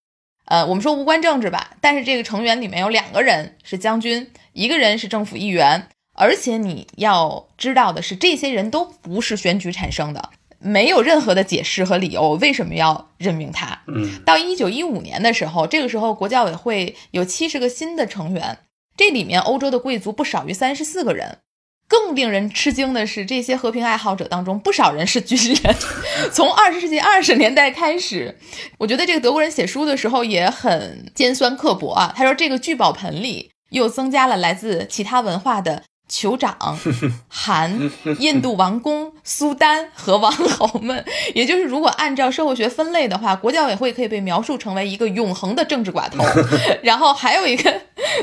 呃，我们说无关政治吧，但是这个成员里面有两个人是将军，一个人是政府议员，而且你要知道的是，这些人都不是选举产生的，没有任何的解释和理由为什么要任命他。嗯，到一九一五年的时候，这个时候国教委会有七十个新的成员，这里面欧洲的贵族不少于三十四个人。更令人吃惊的是，这些和平爱好者当中，不少人是军人。从二十世纪二十年代开始，我觉得这个德国人写书的时候也很尖酸刻薄啊。他说，这个聚宝盆里又增加了来自其他文化的。酋长、韩、印度王公、苏丹和王侯们，也就是如果按照社会学分类的话，国教委会可以被描述成为一个永恒的政治寡头。然后还有一个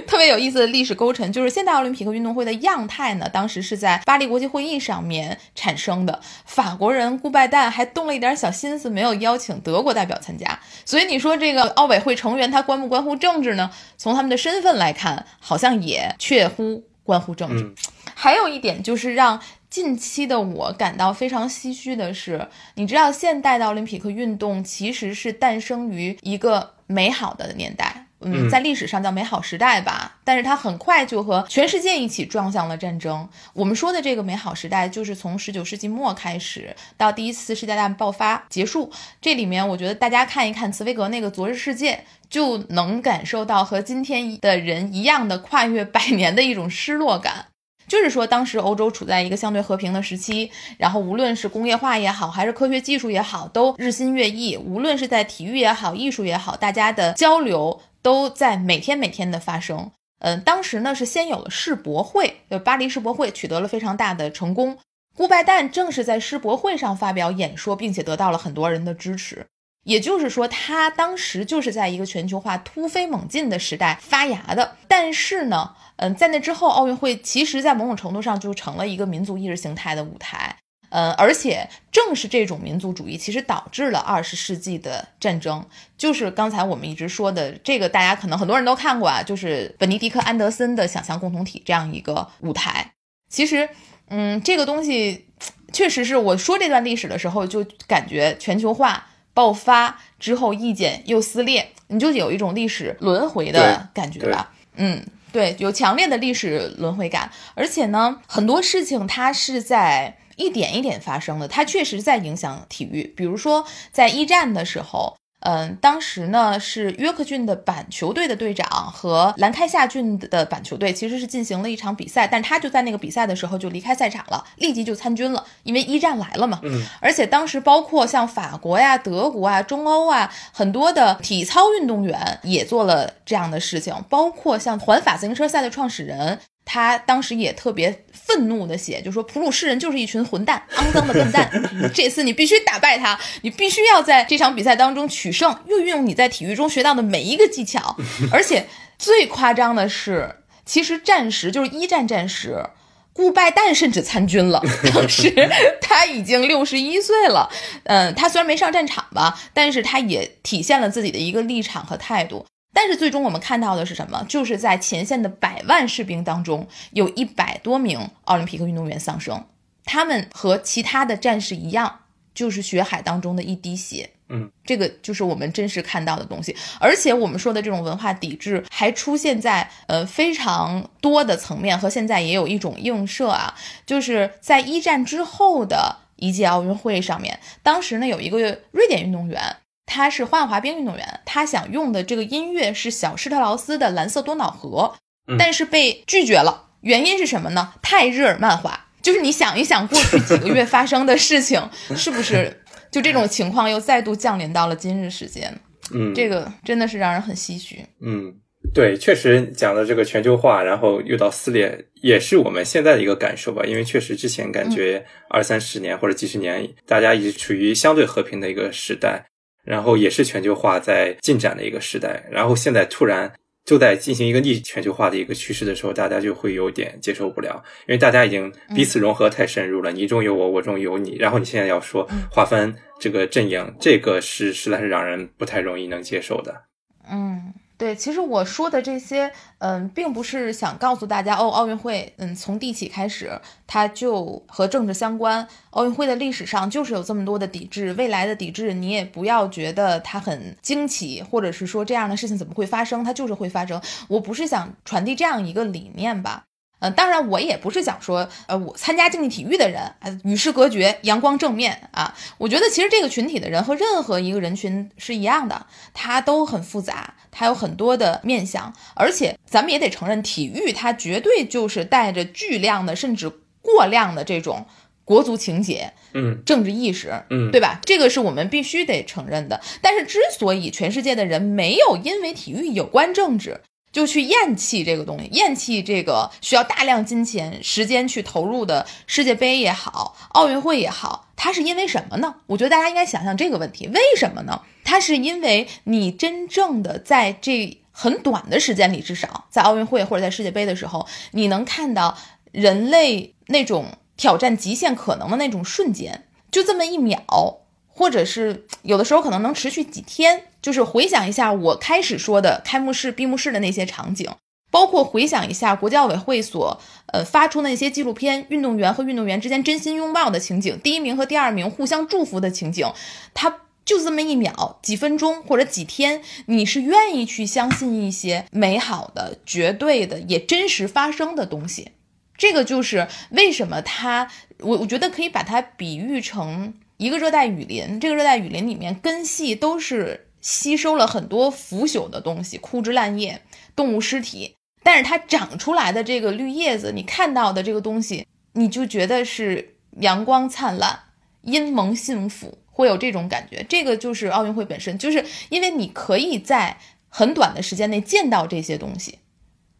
特别有意思的历史勾陈，就是现代奥林匹克运动会的样态呢，当时是在巴黎国际会议上面产生的。法国人顾拜旦还动了一点小心思，没有邀请德国代表参加。所以你说这个奥委会成员他关不关乎政治呢？从他们的身份来看，好像也确乎。关乎政治，还有一点就是让近期的我感到非常唏嘘的是，你知道现代的奥林匹克运动其实是诞生于一个美好的年代，嗯，在历史上叫美好时代吧，但是它很快就和全世界一起撞向了战争。我们说的这个美好时代，就是从十九世纪末开始到第一次世界大战爆发结束，这里面我觉得大家看一看茨威格那个《昨日世界》。就能感受到和今天的人一样的跨越百年的一种失落感，就是说当时欧洲处在一个相对和平的时期，然后无论是工业化也好，还是科学技术也好，都日新月异；无论是在体育也好，艺术也好，大家的交流都在每天每天的发生。嗯，当时呢是先有了世博会，就巴黎世博会取得了非常大的成功，顾拜旦正是在世博会上发表演说，并且得到了很多人的支持。也就是说，他当时就是在一个全球化突飞猛进的时代发芽的。但是呢，嗯，在那之后，奥运会其实，在某种程度上就成了一个民族意识形态的舞台。嗯，而且正是这种民族主义，其实导致了二十世纪的战争。就是刚才我们一直说的这个，大家可能很多人都看过啊，就是本尼迪克·安德森的《想象共同体》这样一个舞台。其实，嗯，这个东西确实是我说这段历史的时候，就感觉全球化。爆发之后，意见又撕裂，你就有一种历史轮回的感觉吧？嗯，对，有强烈的历史轮回感。而且呢，很多事情它是在一点一点发生的，它确实在影响体育。比如说，在一战的时候。嗯，当时呢是约克郡的板球队的队长和兰开夏郡的板球队其实是进行了一场比赛，但他就在那个比赛的时候就离开赛场了，立即就参军了，因为一战来了嘛。嗯，而且当时包括像法国呀、德国啊、中欧啊，很多的体操运动员也做了这样的事情，包括像环法自行车赛的创始人。他当时也特别愤怒的写，就说普鲁士人就是一群混蛋，肮脏的笨蛋。这次你必须打败他，你必须要在这场比赛当中取胜，运用你在体育中学到的每一个技巧。而且最夸张的是，其实战时就是一战战时，顾拜旦甚至参军了。当时他已经六十一岁了，嗯，他虽然没上战场吧，但是他也体现了自己的一个立场和态度。但是最终我们看到的是什么？就是在前线的百万士兵当中，有一百多名奥林匹克运动员丧生。他们和其他的战士一样，就是血海当中的一滴血。嗯，这个就是我们真实看到的东西。而且我们说的这种文化抵制，还出现在呃非常多的层面，和现在也有一种映射啊，就是在一战之后的一届奥运会上面，当时呢有一个瑞典运动员。他是花样滑冰运动员，他想用的这个音乐是小施特劳斯的《蓝色多瑙河》，但是被拒绝了。原因是什么呢？太日耳曼化。就是你想一想，过去几个月发生的事情，是不是就这种情况又再度降临到了今日时间？嗯，这个真的是让人很唏嘘。嗯，对，确实讲的这个全球化，然后又到撕裂，也是我们现在的一个感受吧。因为确实之前感觉二三十年或者几十年，大家一直处于相对和平的一个时代。然后也是全球化在进展的一个时代，然后现在突然就在进行一个逆全球化的一个趋势的时候，大家就会有点接受不了，因为大家已经彼此融合太深入了，你中有我，我中有你，然后你现在要说划分这个阵营，这个是实在是让人不太容易能接受的。嗯。对，其实我说的这些，嗯，并不是想告诉大家，哦，奥运会，嗯，从地起开始，它就和政治相关。奥运会的历史上就是有这么多的抵制，未来的抵制，你也不要觉得它很惊奇，或者是说这样的事情怎么会发生，它就是会发生。我不是想传递这样一个理念吧。嗯，当然，我也不是想说，呃，我参加竞技体育的人啊，与世隔绝，阳光正面啊。我觉得其实这个群体的人和任何一个人群是一样的，他都很复杂，他有很多的面相，而且咱们也得承认，体育它绝对就是带着巨量的甚至过量的这种国足情节，嗯，政治意识，嗯，对吧？这个是我们必须得承认的。但是之所以全世界的人没有因为体育有关政治，就去厌弃这个东西，厌弃这个需要大量金钱、时间去投入的世界杯也好，奥运会也好，它是因为什么呢？我觉得大家应该想想这个问题，为什么呢？它是因为你真正的在这很短的时间里，至少在奥运会或者在世界杯的时候，你能看到人类那种挑战极限可能的那种瞬间，就这么一秒。或者是 有的时候可能能持续几天，就是回想一下我开始说的开幕式、闭幕式的那些场景，包括回想一下国际奥委会所呃发出的那些纪录片，运动员和运动员之间真心拥抱的情景，第一名和第二名互相祝福的情景，它就这么一秒、几分钟或者几天，你是愿意去相信一些美好的、绝对的、也真实发生的东西。这个就是为什么它，我我觉得可以把它比喻成。一个热带雨林，这个热带雨林里面根系都是吸收了很多腐朽的东西，枯枝烂叶、动物尸体，但是它长出来的这个绿叶子，你看到的这个东西，你就觉得是阳光灿烂、阴蒙幸福，会有这种感觉。这个就是奥运会本身，就是因为你可以在很短的时间内见到这些东西，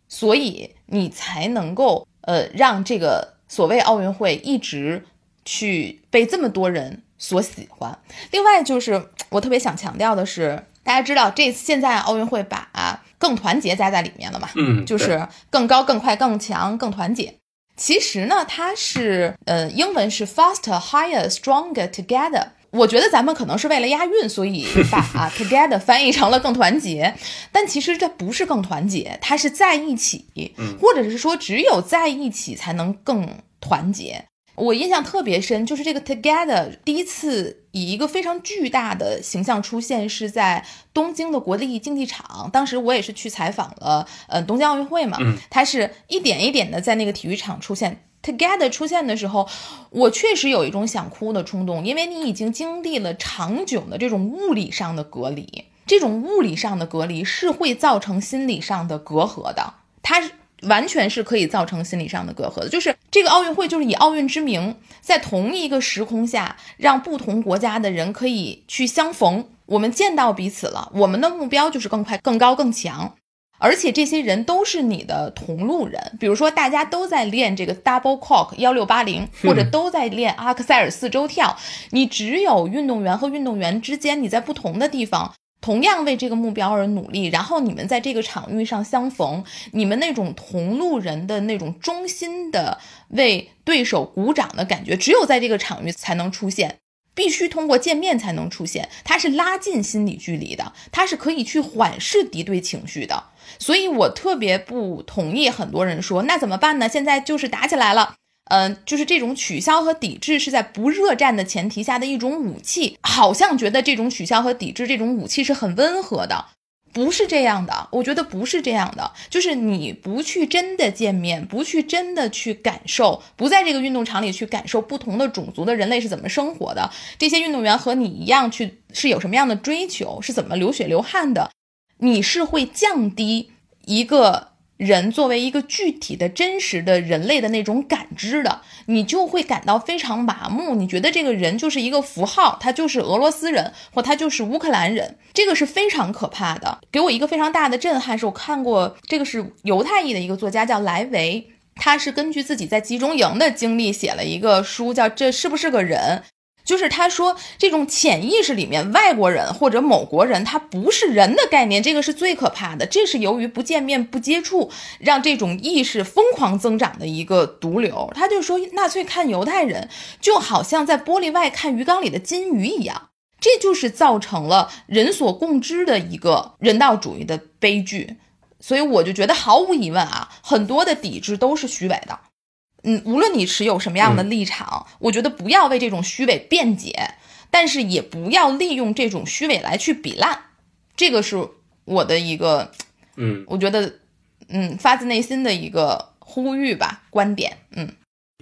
所以你才能够呃让这个所谓奥运会一直去被这么多人。所喜欢。另外就是我特别想强调的是，大家知道这现在奥运会把更团结加在里面了嘛？嗯，就是更高、更快、更强、更团结。其实呢，它是呃，英文是 faster, higher, stronger together。我觉得咱们可能是为了押韵，所以把 啊 together 翻译成了更团结。但其实这不是更团结，它是在一起，或者是说只有在一起才能更团结。我印象特别深，就是这个 Together 第一次以一个非常巨大的形象出现，是在东京的国立竞技场。当时我也是去采访了，呃，东京奥运会嘛，它是一点一点的在那个体育场出现。Together 出现的时候，我确实有一种想哭的冲动，因为你已经经历了长久的这种物理上的隔离，这种物理上的隔离是会造成心理上的隔阂的，它是。完全是可以造成心理上的隔阂的，就是这个奥运会就是以奥运之名，在同一个时空下，让不同国家的人可以去相逢，我们见到彼此了。我们的目标就是更快、更高、更强，而且这些人都是你的同路人。比如说，大家都在练这个 double cock 幺六八零，或者都在练阿克塞尔四周跳，你只有运动员和运动员之间，你在不同的地方。同样为这个目标而努力，然后你们在这个场域上相逢，你们那种同路人的那种衷心的为对手鼓掌的感觉，只有在这个场域才能出现，必须通过见面才能出现。它是拉近心理距离的，它是可以去缓释敌对情绪的。所以我特别不同意很多人说，那怎么办呢？现在就是打起来了。嗯，就是这种取消和抵制是在不热战的前提下的一种武器，好像觉得这种取消和抵制这种武器是很温和的，不是这样的。我觉得不是这样的，就是你不去真的见面，不去真的去感受，不在这个运动场里去感受不同的种族的人类是怎么生活的，这些运动员和你一样去是有什么样的追求，是怎么流血流汗的，你是会降低一个。人作为一个具体的真实的人类的那种感知的，你就会感到非常麻木。你觉得这个人就是一个符号，他就是俄罗斯人，或他就是乌克兰人，这个是非常可怕的。给我一个非常大的震撼，是我看过这个是犹太裔的一个作家叫莱维，他是根据自己在集中营的经历写了一个书，叫《这是不是个人》。就是他说这种潜意识里面外国人或者某国人他不是人的概念，这个是最可怕的。这是由于不见面不接触，让这种意识疯狂增长的一个毒瘤。他就说纳粹看犹太人就好像在玻璃外看鱼缸里的金鱼一样，这就是造成了人所共知的一个人道主义的悲剧。所以我就觉得毫无疑问啊，很多的抵制都是虚伪的。嗯，无论你持有什么样的立场，我觉得不要为这种虚伪辩解，但是也不要利用这种虚伪来去比烂，这个是我的一个，嗯，我觉得，嗯，发自内心的一个呼吁吧，观点，嗯，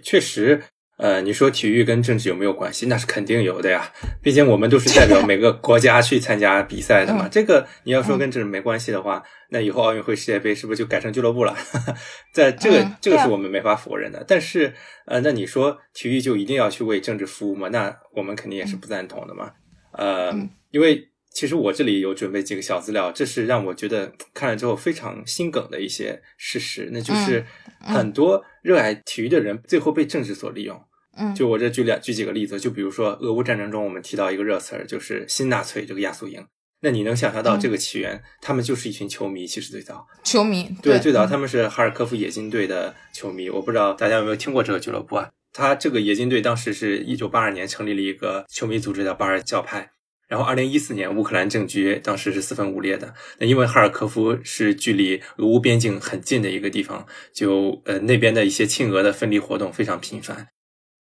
确实。呃，你说体育跟政治有没有关系？那是肯定有的呀，毕竟我们都是代表每个国家去参加比赛的嘛。这个你要说跟政治没关系的话，那以后奥运会、世界杯是不是就改成俱乐部了？在这个这个是我们没法否认的。但是，呃，那你说体育就一定要去为政治服务吗？那我们肯定也是不赞同的嘛。呃，因为其实我这里有准备几个小资料，这是让我觉得看了之后非常心梗的一些事实，那就是很多热爱体育的人最后被政治所利用。嗯，就我这举两举几个例子，就比如说俄乌战争中，我们提到一个热词儿，就是新纳粹这个亚速营。那你能想象到这个起源？他们就是一群球迷，其实最早球迷对最早他们是哈尔科夫冶金队的球迷。我不知道大家有没有听过这个俱乐部啊？他这个冶金队当时是一九八二年成立了一个球迷组织叫巴尔教派，然后二零一四年乌克兰政局当时是四分五裂的。那因为哈尔科夫是距离俄乌边境很近的一个地方，就呃那边的一些亲俄的分离活动非常频繁。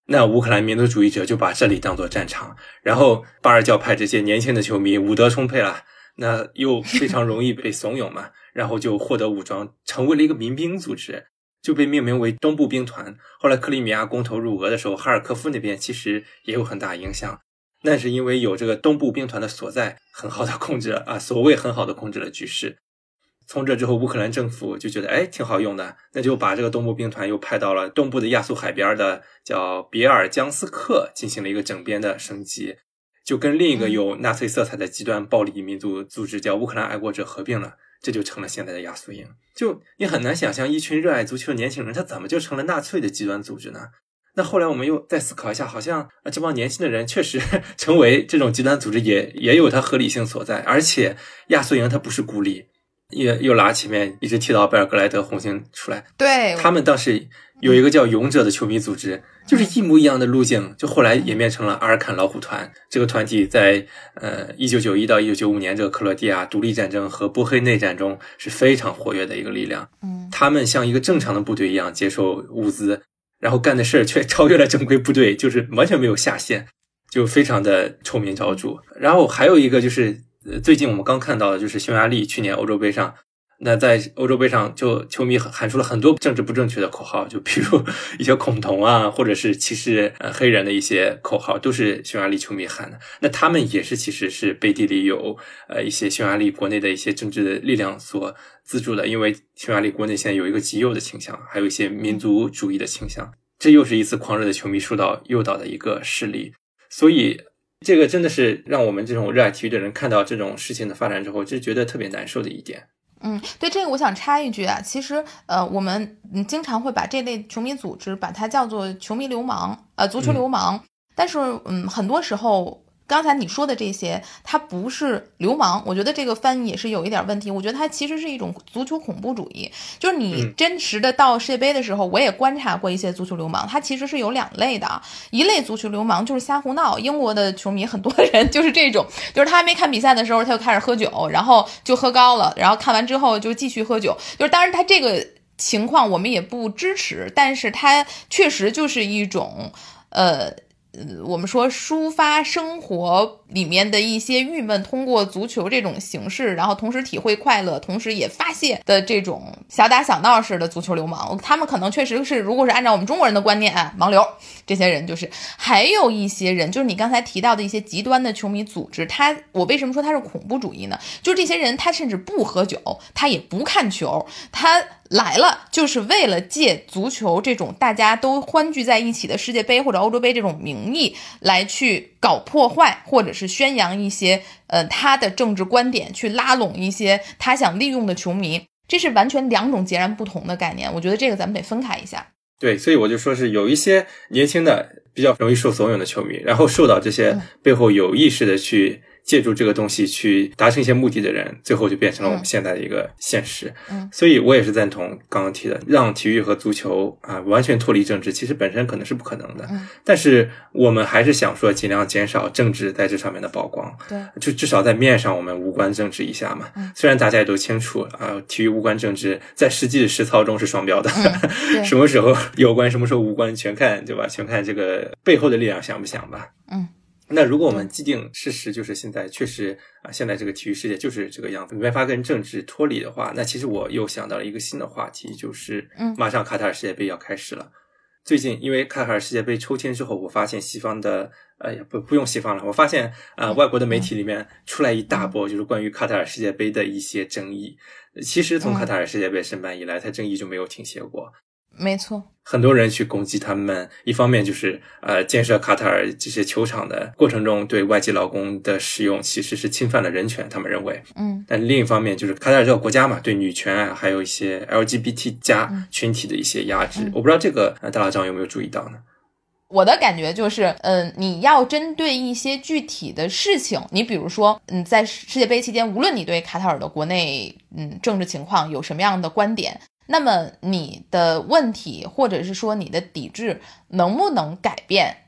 那乌克兰民族主义者就把这里当做战场，然后巴尔教派这些年轻的球迷武德充沛了，那又非常容易被怂恿嘛，然后就获得武装，成为了一个民兵组织，就被命名为东部兵团。后来克里米亚公投入俄的时候，哈尔科夫那边其实也有很大影响，那是因为有这个东部兵团的所在，很好的控制了啊，所谓很好的控制了局势。从这之后，乌克兰政府就觉得，哎，挺好用的，那就把这个东部兵团又派到了东部的亚速海边的叫别尔江斯克，进行了一个整编的升级，就跟另一个有纳粹色彩的极端暴力民族组织叫乌克兰爱国者合并了，这就成了现在的亚速营。就你很难想象，一群热爱足球的年轻人，他怎么就成了纳粹的极端组织呢？那后来我们又再思考一下，好像啊，这帮年轻的人确实 成为这种极端组织，也也有它合理性所在，而且亚速营它不是孤立。又又拿前面一直提到贝尔格莱德红星出来，对他们当时有一个叫勇者的球迷组织，就是一模一样的路径，就后来演变成了阿尔坎老虎团。这个团体在呃一九九一到一九九五年这个克罗地亚独立战争和波黑内战中是非常活跃的一个力量。嗯，他们像一个正常的部队一样接受物资，然后干的事儿却 超越了正规部队，就是完全没有下限，就非常的臭名昭著。然后还有一个就是。呃，最近我们刚看到的就是匈牙利去年欧洲杯上，那在欧洲杯上就球迷喊出了很多政治不正确的口号，就比如一些恐同啊，或者是歧视呃黑人的一些口号，都是匈牙利球迷喊的。那他们也是其实是背地里有呃一些匈牙利国内的一些政治的力量所资助的，因为匈牙利国内现在有一个极右的倾向，还有一些民族主义的倾向，这又是一次狂热的球迷受到诱导的一个事例，所以。这个真的是让我们这种热爱体育的人看到这种事情的发展之后，就觉得特别难受的一点。嗯，对这个我想插一句啊，其实呃，我们经常会把这类球迷组织把它叫做球迷流氓，呃，足球流氓。但是嗯，很多时候。刚才你说的这些，它不是流氓，我觉得这个翻译也是有一点问题。我觉得它其实是一种足球恐怖主义，就是你真实的到世界杯的时候，我也观察过一些足球流氓，他其实是有两类的。一类足球流氓就是瞎胡闹，英国的球迷很多 人就是这种，就是他还没看比赛的时候他就开始喝酒，然后就喝高了，然后看完之后就继续喝酒。就是当然他这个情况我们也不支持，但是他确实就是一种，呃。我们说抒发生活里面的一些郁闷，通过足球这种形式，然后同时体会快乐，同时也发泄的这种小打小闹式的足球流氓，他们可能确实是，如果是按照我们中国人的观念啊，盲流这些人就是，还有一些人，就是你刚才提到的一些极端的球迷组织，他，我为什么说他是恐怖主义呢？就是这些人，他甚至不喝酒，他也不看球，他。来了，就是为了借足球这种大家都欢聚在一起的世界杯或者欧洲杯这种名义来去搞破坏，或者是宣扬一些呃他的政治观点，去拉拢一些他想利用的球迷，这是完全两种截然不同的概念。我觉得这个咱们得分开一下。对，所以我就说是有一些年轻的比较容易受怂恿的球迷，然后受到这些背后有意识的去。借助这个东西去达成一些目的的人，最后就变成了我们现在的一个现实。嗯，所以我也是赞同刚刚提的，让体育和足球啊完全脱离政治，其实本身可能是不可能的。嗯，但是我们还是想说，尽量减少政治在这上面的曝光。对，就至少在面上我们无关政治一下嘛。嗯，虽然大家也都清楚啊，体育无关政治，在实际的实操中是双标的。嗯，什么时候有关，什么时候无关，全看对吧？全看这个背后的力量想不想吧。嗯。那如果我们既定事实就是现在确实啊，现在这个体育世界就是这个样子，没法跟政治脱离的话，那其实我又想到了一个新的话题，就是嗯，马上卡塔尔世界杯要开始了。最近因为卡塔尔世界杯抽签之后，我发现西方的呃不不用西方了，我发现啊外国的媒体里面出来一大波就是关于卡塔尔世界杯的一些争议。其实从卡塔尔世界杯申办以来，它争议就没有停歇过。没错，很多人去攻击他们，一方面就是呃，建设卡塔尔这些球场的过程中对外籍劳工的使用其实是侵犯了人权，他们认为。嗯，但另一方面就是卡塔尔这个国家嘛，对女权啊，还有一些 LGBT 加群体的一些压制，我不知道这个呃大老张有没有注意到呢？我的感觉就是，嗯，你要针对一些具体的事情，你比如说，嗯，在世界杯期间，无论你对卡塔尔的国内嗯政治情况有什么样的观点。那么你的问题，或者是说你的抵制，能不能改变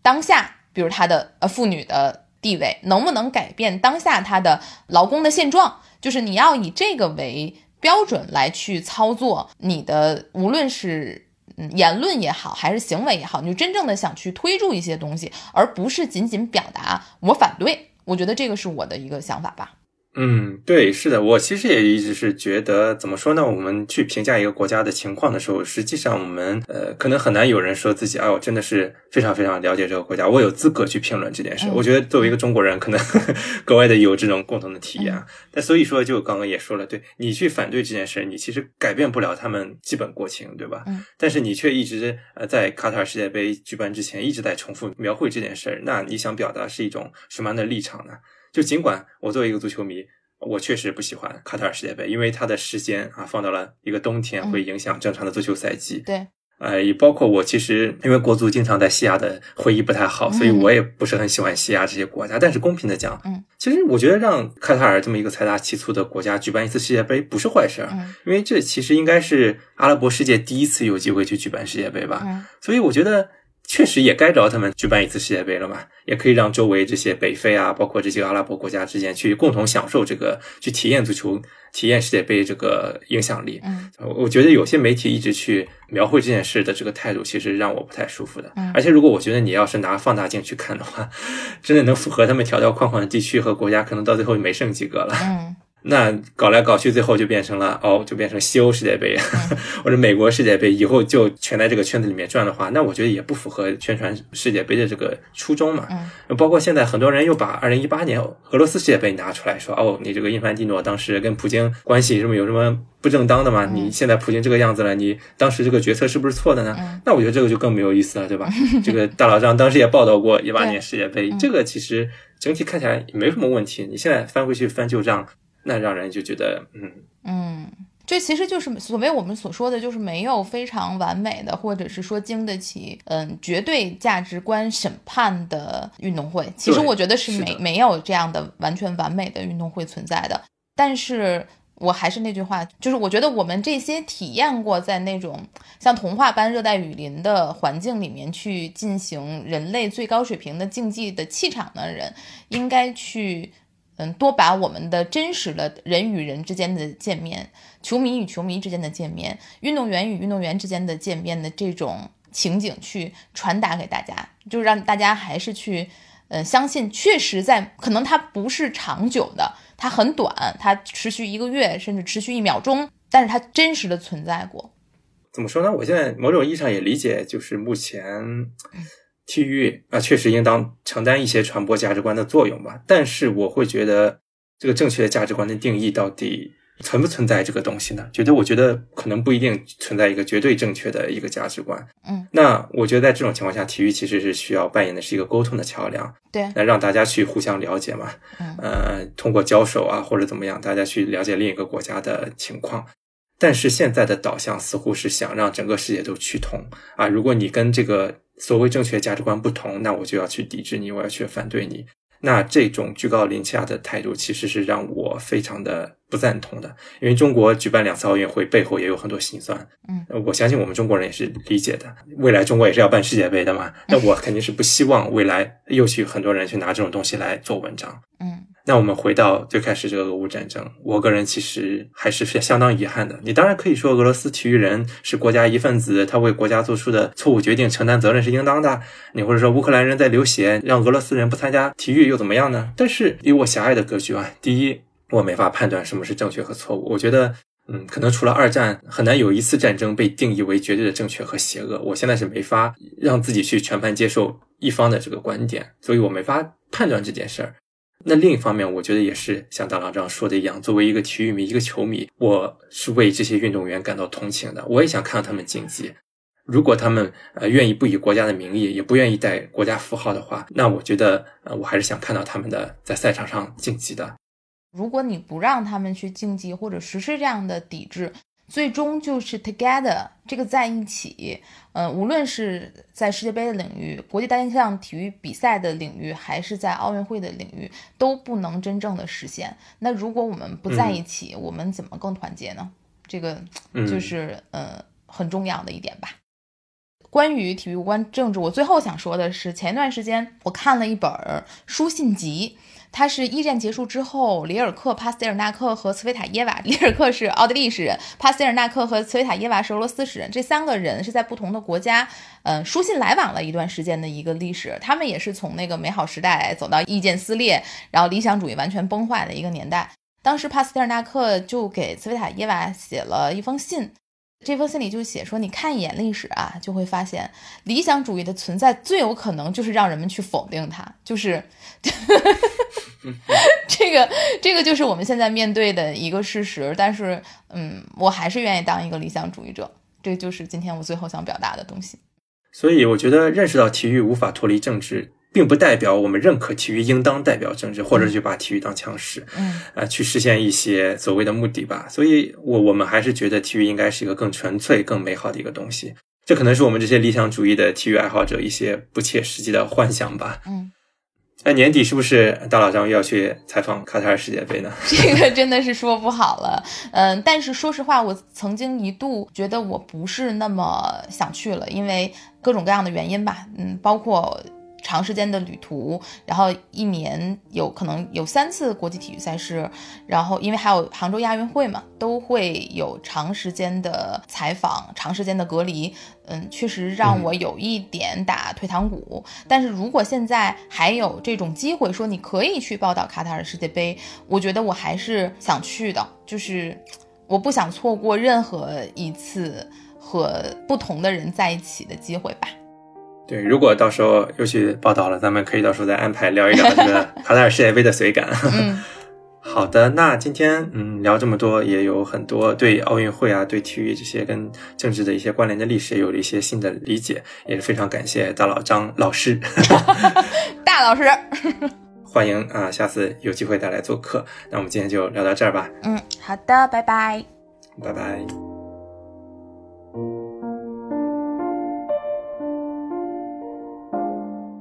当下，比如他的呃妇女的地位，能不能改变当下他的劳工的现状？就是你要以这个为标准来去操作你的，无论是嗯言论也好，还是行为也好，你就真正的想去推助一些东西，而不是仅仅表达我反对。我觉得这个是我的一个想法吧。嗯，对，是的，我其实也一直是觉得，怎么说呢？我们去评价一个国家的情况的时候，实际上我们呃，可能很难有人说自己，哎，我真的是非常非常了解这个国家，我有资格去评论这件事。我觉得作为一个中国人，可能 格外的有这种共同的体验。但所以说，就刚刚也说了，对你去反对这件事，你其实改变不了他们基本国情，对吧？嗯。但是你却一直呃，在卡塔尔世界杯举办之前，一直在重复描绘这件事，那你想表达是一种什么样的立场呢？就尽管我作为一个足球迷，我确实不喜欢卡塔尔世界杯，因为它的时间啊放到了一个冬天，会影响正常的足球赛季。对，呃，也包括我其实因为国足经常在西亚的回忆不太好，所以我也不是很喜欢西亚这些国家。但是公平的讲，嗯，其实我觉得让卡塔尔这么一个财大气粗的国家举办一次世界杯不是坏事，嗯，因为这其实应该是阿拉伯世界第一次有机会去举办世界杯吧。嗯，所以我觉得。确实也该着他们举办一次世界杯了嘛，也可以让周围这些北非啊，包括这些阿拉伯国家之间去共同享受这个，去体验足球、体验世界杯这个影响力。嗯，我觉得有些媒体一直去描绘这件事的这个态度，其实让我不太舒服的。嗯，而且如果我觉得你要是拿放大镜去看的话，真的能符合他们条条框框的地区和国家，可能到最后没剩几个了。嗯。那搞来搞去，最后就变成了哦，就变成西欧世界杯 或者美国世界杯，以后就全在这个圈子里面转的话，那我觉得也不符合宣传世界杯的这个初衷嘛。嗯，包括现在很多人又把二零一八年俄罗斯世界杯拿出来说，哦，你这个印凡蒂诺当时跟普京关系什么有什么不正当的吗？你现在普京这个样子了，你当时这个决策是不是错的呢？那我觉得这个就更没有意思了，对吧？这个大老张当时也报道过一八年世界杯，这个其实整体看起来没什么问题。你现在翻回去翻旧账。那让人就觉得，嗯嗯，这其实就是所谓我们所说的，就是没有非常完美的，或者是说经得起嗯绝对价值观审判的运动会。其实我觉得是没没有这样的完全完美的运动会存在的。但是我还是那句话，就是我觉得我们这些体验过在那种像童话般热带雨林的环境里面去进行人类最高水平的竞技的气场的人，应该去。嗯，多把我们的真实的人与人之间的见面，球迷与球迷之间的见面，运动员与运动员之间的见面的这种情景去传达给大家，就让大家还是去，呃，相信确实在可能它不是长久的，它很短，它持续一个月甚至持续一秒钟，但是它真实的存在过。怎么说呢？我现在某种意义上也理解，就是目前。体育啊，确实应当承担一些传播价值观的作用吧。但是我会觉得，这个正确的价值观的定义到底存不存在这个东西呢？觉得我觉得可能不一定存在一个绝对正确的一个价值观。嗯，那我觉得在这种情况下，体育其实是需要扮演的是一个沟通的桥梁。对，来让大家去互相了解嘛。嗯，呃，通过交手啊或者怎么样，大家去了解另一个国家的情况。但是现在的导向似乎是想让整个世界都趋同啊！如果你跟这个所谓正确价值观不同，那我就要去抵制你，我要去反对你。那这种居高临下的态度，其实是让我非常的不赞同的。因为中国举办两次奥运会背后也有很多心酸，嗯，我相信我们中国人也是理解的。未来中国也是要办世界杯的嘛，那我肯定是不希望未来又去很多人去拿这种东西来做文章，嗯。那我们回到最开始这个俄乌战争，我个人其实还是相当遗憾的。你当然可以说俄罗斯体育人是国家一份子，他为国家做出的错误决定承担责任是应当的。你或者说乌克兰人在流血，让俄罗斯人不参加体育又怎么样呢？但是以我狭隘的格局啊，第一，我没法判断什么是正确和错误。我觉得，嗯，可能除了二战，很难有一次战争被定义为绝对的正确和邪恶。我现在是没法让自己去全盘接受一方的这个观点，所以我没法判断这件事儿。那另一方面，我觉得也是像大郎这样说的一样，作为一个体育迷、一个球迷，我是为这些运动员感到同情的。我也想看到他们竞技。如果他们呃愿意不以国家的名义，也不愿意带国家符号的话，那我觉得呃我还是想看到他们的在赛场上竞技的。如果你不让他们去竞技或者实施这样的抵制，最终就是 together 这个在一起，嗯，无论是在世界杯的领域、国际单项体育比赛的领域，还是在奥运会的领域，都不能真正的实现。那如果我们不在一起，我们怎么更团结呢？这个就是呃很重要的一点吧。关于体育无关政治，我最后想说的是，前一段时间我看了一本书信集。他是一战结束之后，里尔克、帕斯蒂尔纳克和茨维塔耶娃。里尔克是奥地利诗人，帕斯蒂尔纳克和茨维塔耶娃是俄罗斯诗人。这三个人是在不同的国家，嗯，书信来往了一段时间的一个历史。他们也是从那个美好时代走到意见撕裂，然后理想主义完全崩坏的一个年代。当时帕斯蒂尔纳克就给茨维塔耶娃写了一封信。这封信里就写说，你看一眼历史啊，就会发现理想主义的存在最有可能就是让人们去否定它，就是 这个这个就是我们现在面对的一个事实。但是，嗯，我还是愿意当一个理想主义者，这就是今天我最后想表达的东西。所以，我觉得认识到体育无法脱离政治。并不代表我们认可体育应当代表政治，或者就把体育当枪使，嗯，啊，去实现一些所谓的目的吧。所以，我我们还是觉得体育应该是一个更纯粹、更美好的一个东西。这可能是我们这些理想主义的体育爱好者一些不切实际的幻想吧。嗯，那年底是不是大老张又要去采访卡塔尔世界杯呢？这个真的是说不好了。嗯，但是说实话，我曾经一度觉得我不是那么想去了，因为各种各样的原因吧。嗯，包括。长时间的旅途，然后一年有可能有三次国际体育赛事，然后因为还有杭州亚运会嘛，都会有长时间的采访、长时间的隔离，嗯，确实让我有一点打退堂鼓。但是如果现在还有这种机会，说你可以去报道卡塔尔世界杯，我觉得我还是想去的，就是我不想错过任何一次和不同的人在一起的机会吧。对，如果到时候又去报道了，咱们可以到时候再安排聊一聊这个 卡塔尔世界杯的随感。嗯，好的，那今天嗯聊这么多，也有很多对奥运会啊、对体育这些跟政治的一些关联的历史，有了一些新的理解，也是非常感谢大老张老师，大老师，欢迎啊，下次有机会再来做客。那我们今天就聊到这儿吧。嗯，好的，拜拜，拜拜。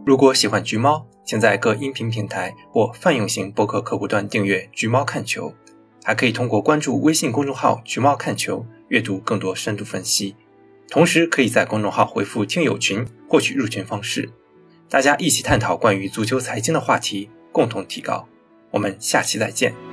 如果喜欢橘猫，请在各音频平台或泛用型播客客户端订阅“橘猫看球”，还可以通过关注微信公众号“橘猫看球”阅读更多深度分析。同时，可以在公众号回复“听友群”获取入群方式，大家一起探讨关于足球财经的话题，共同提高。我们下期再见。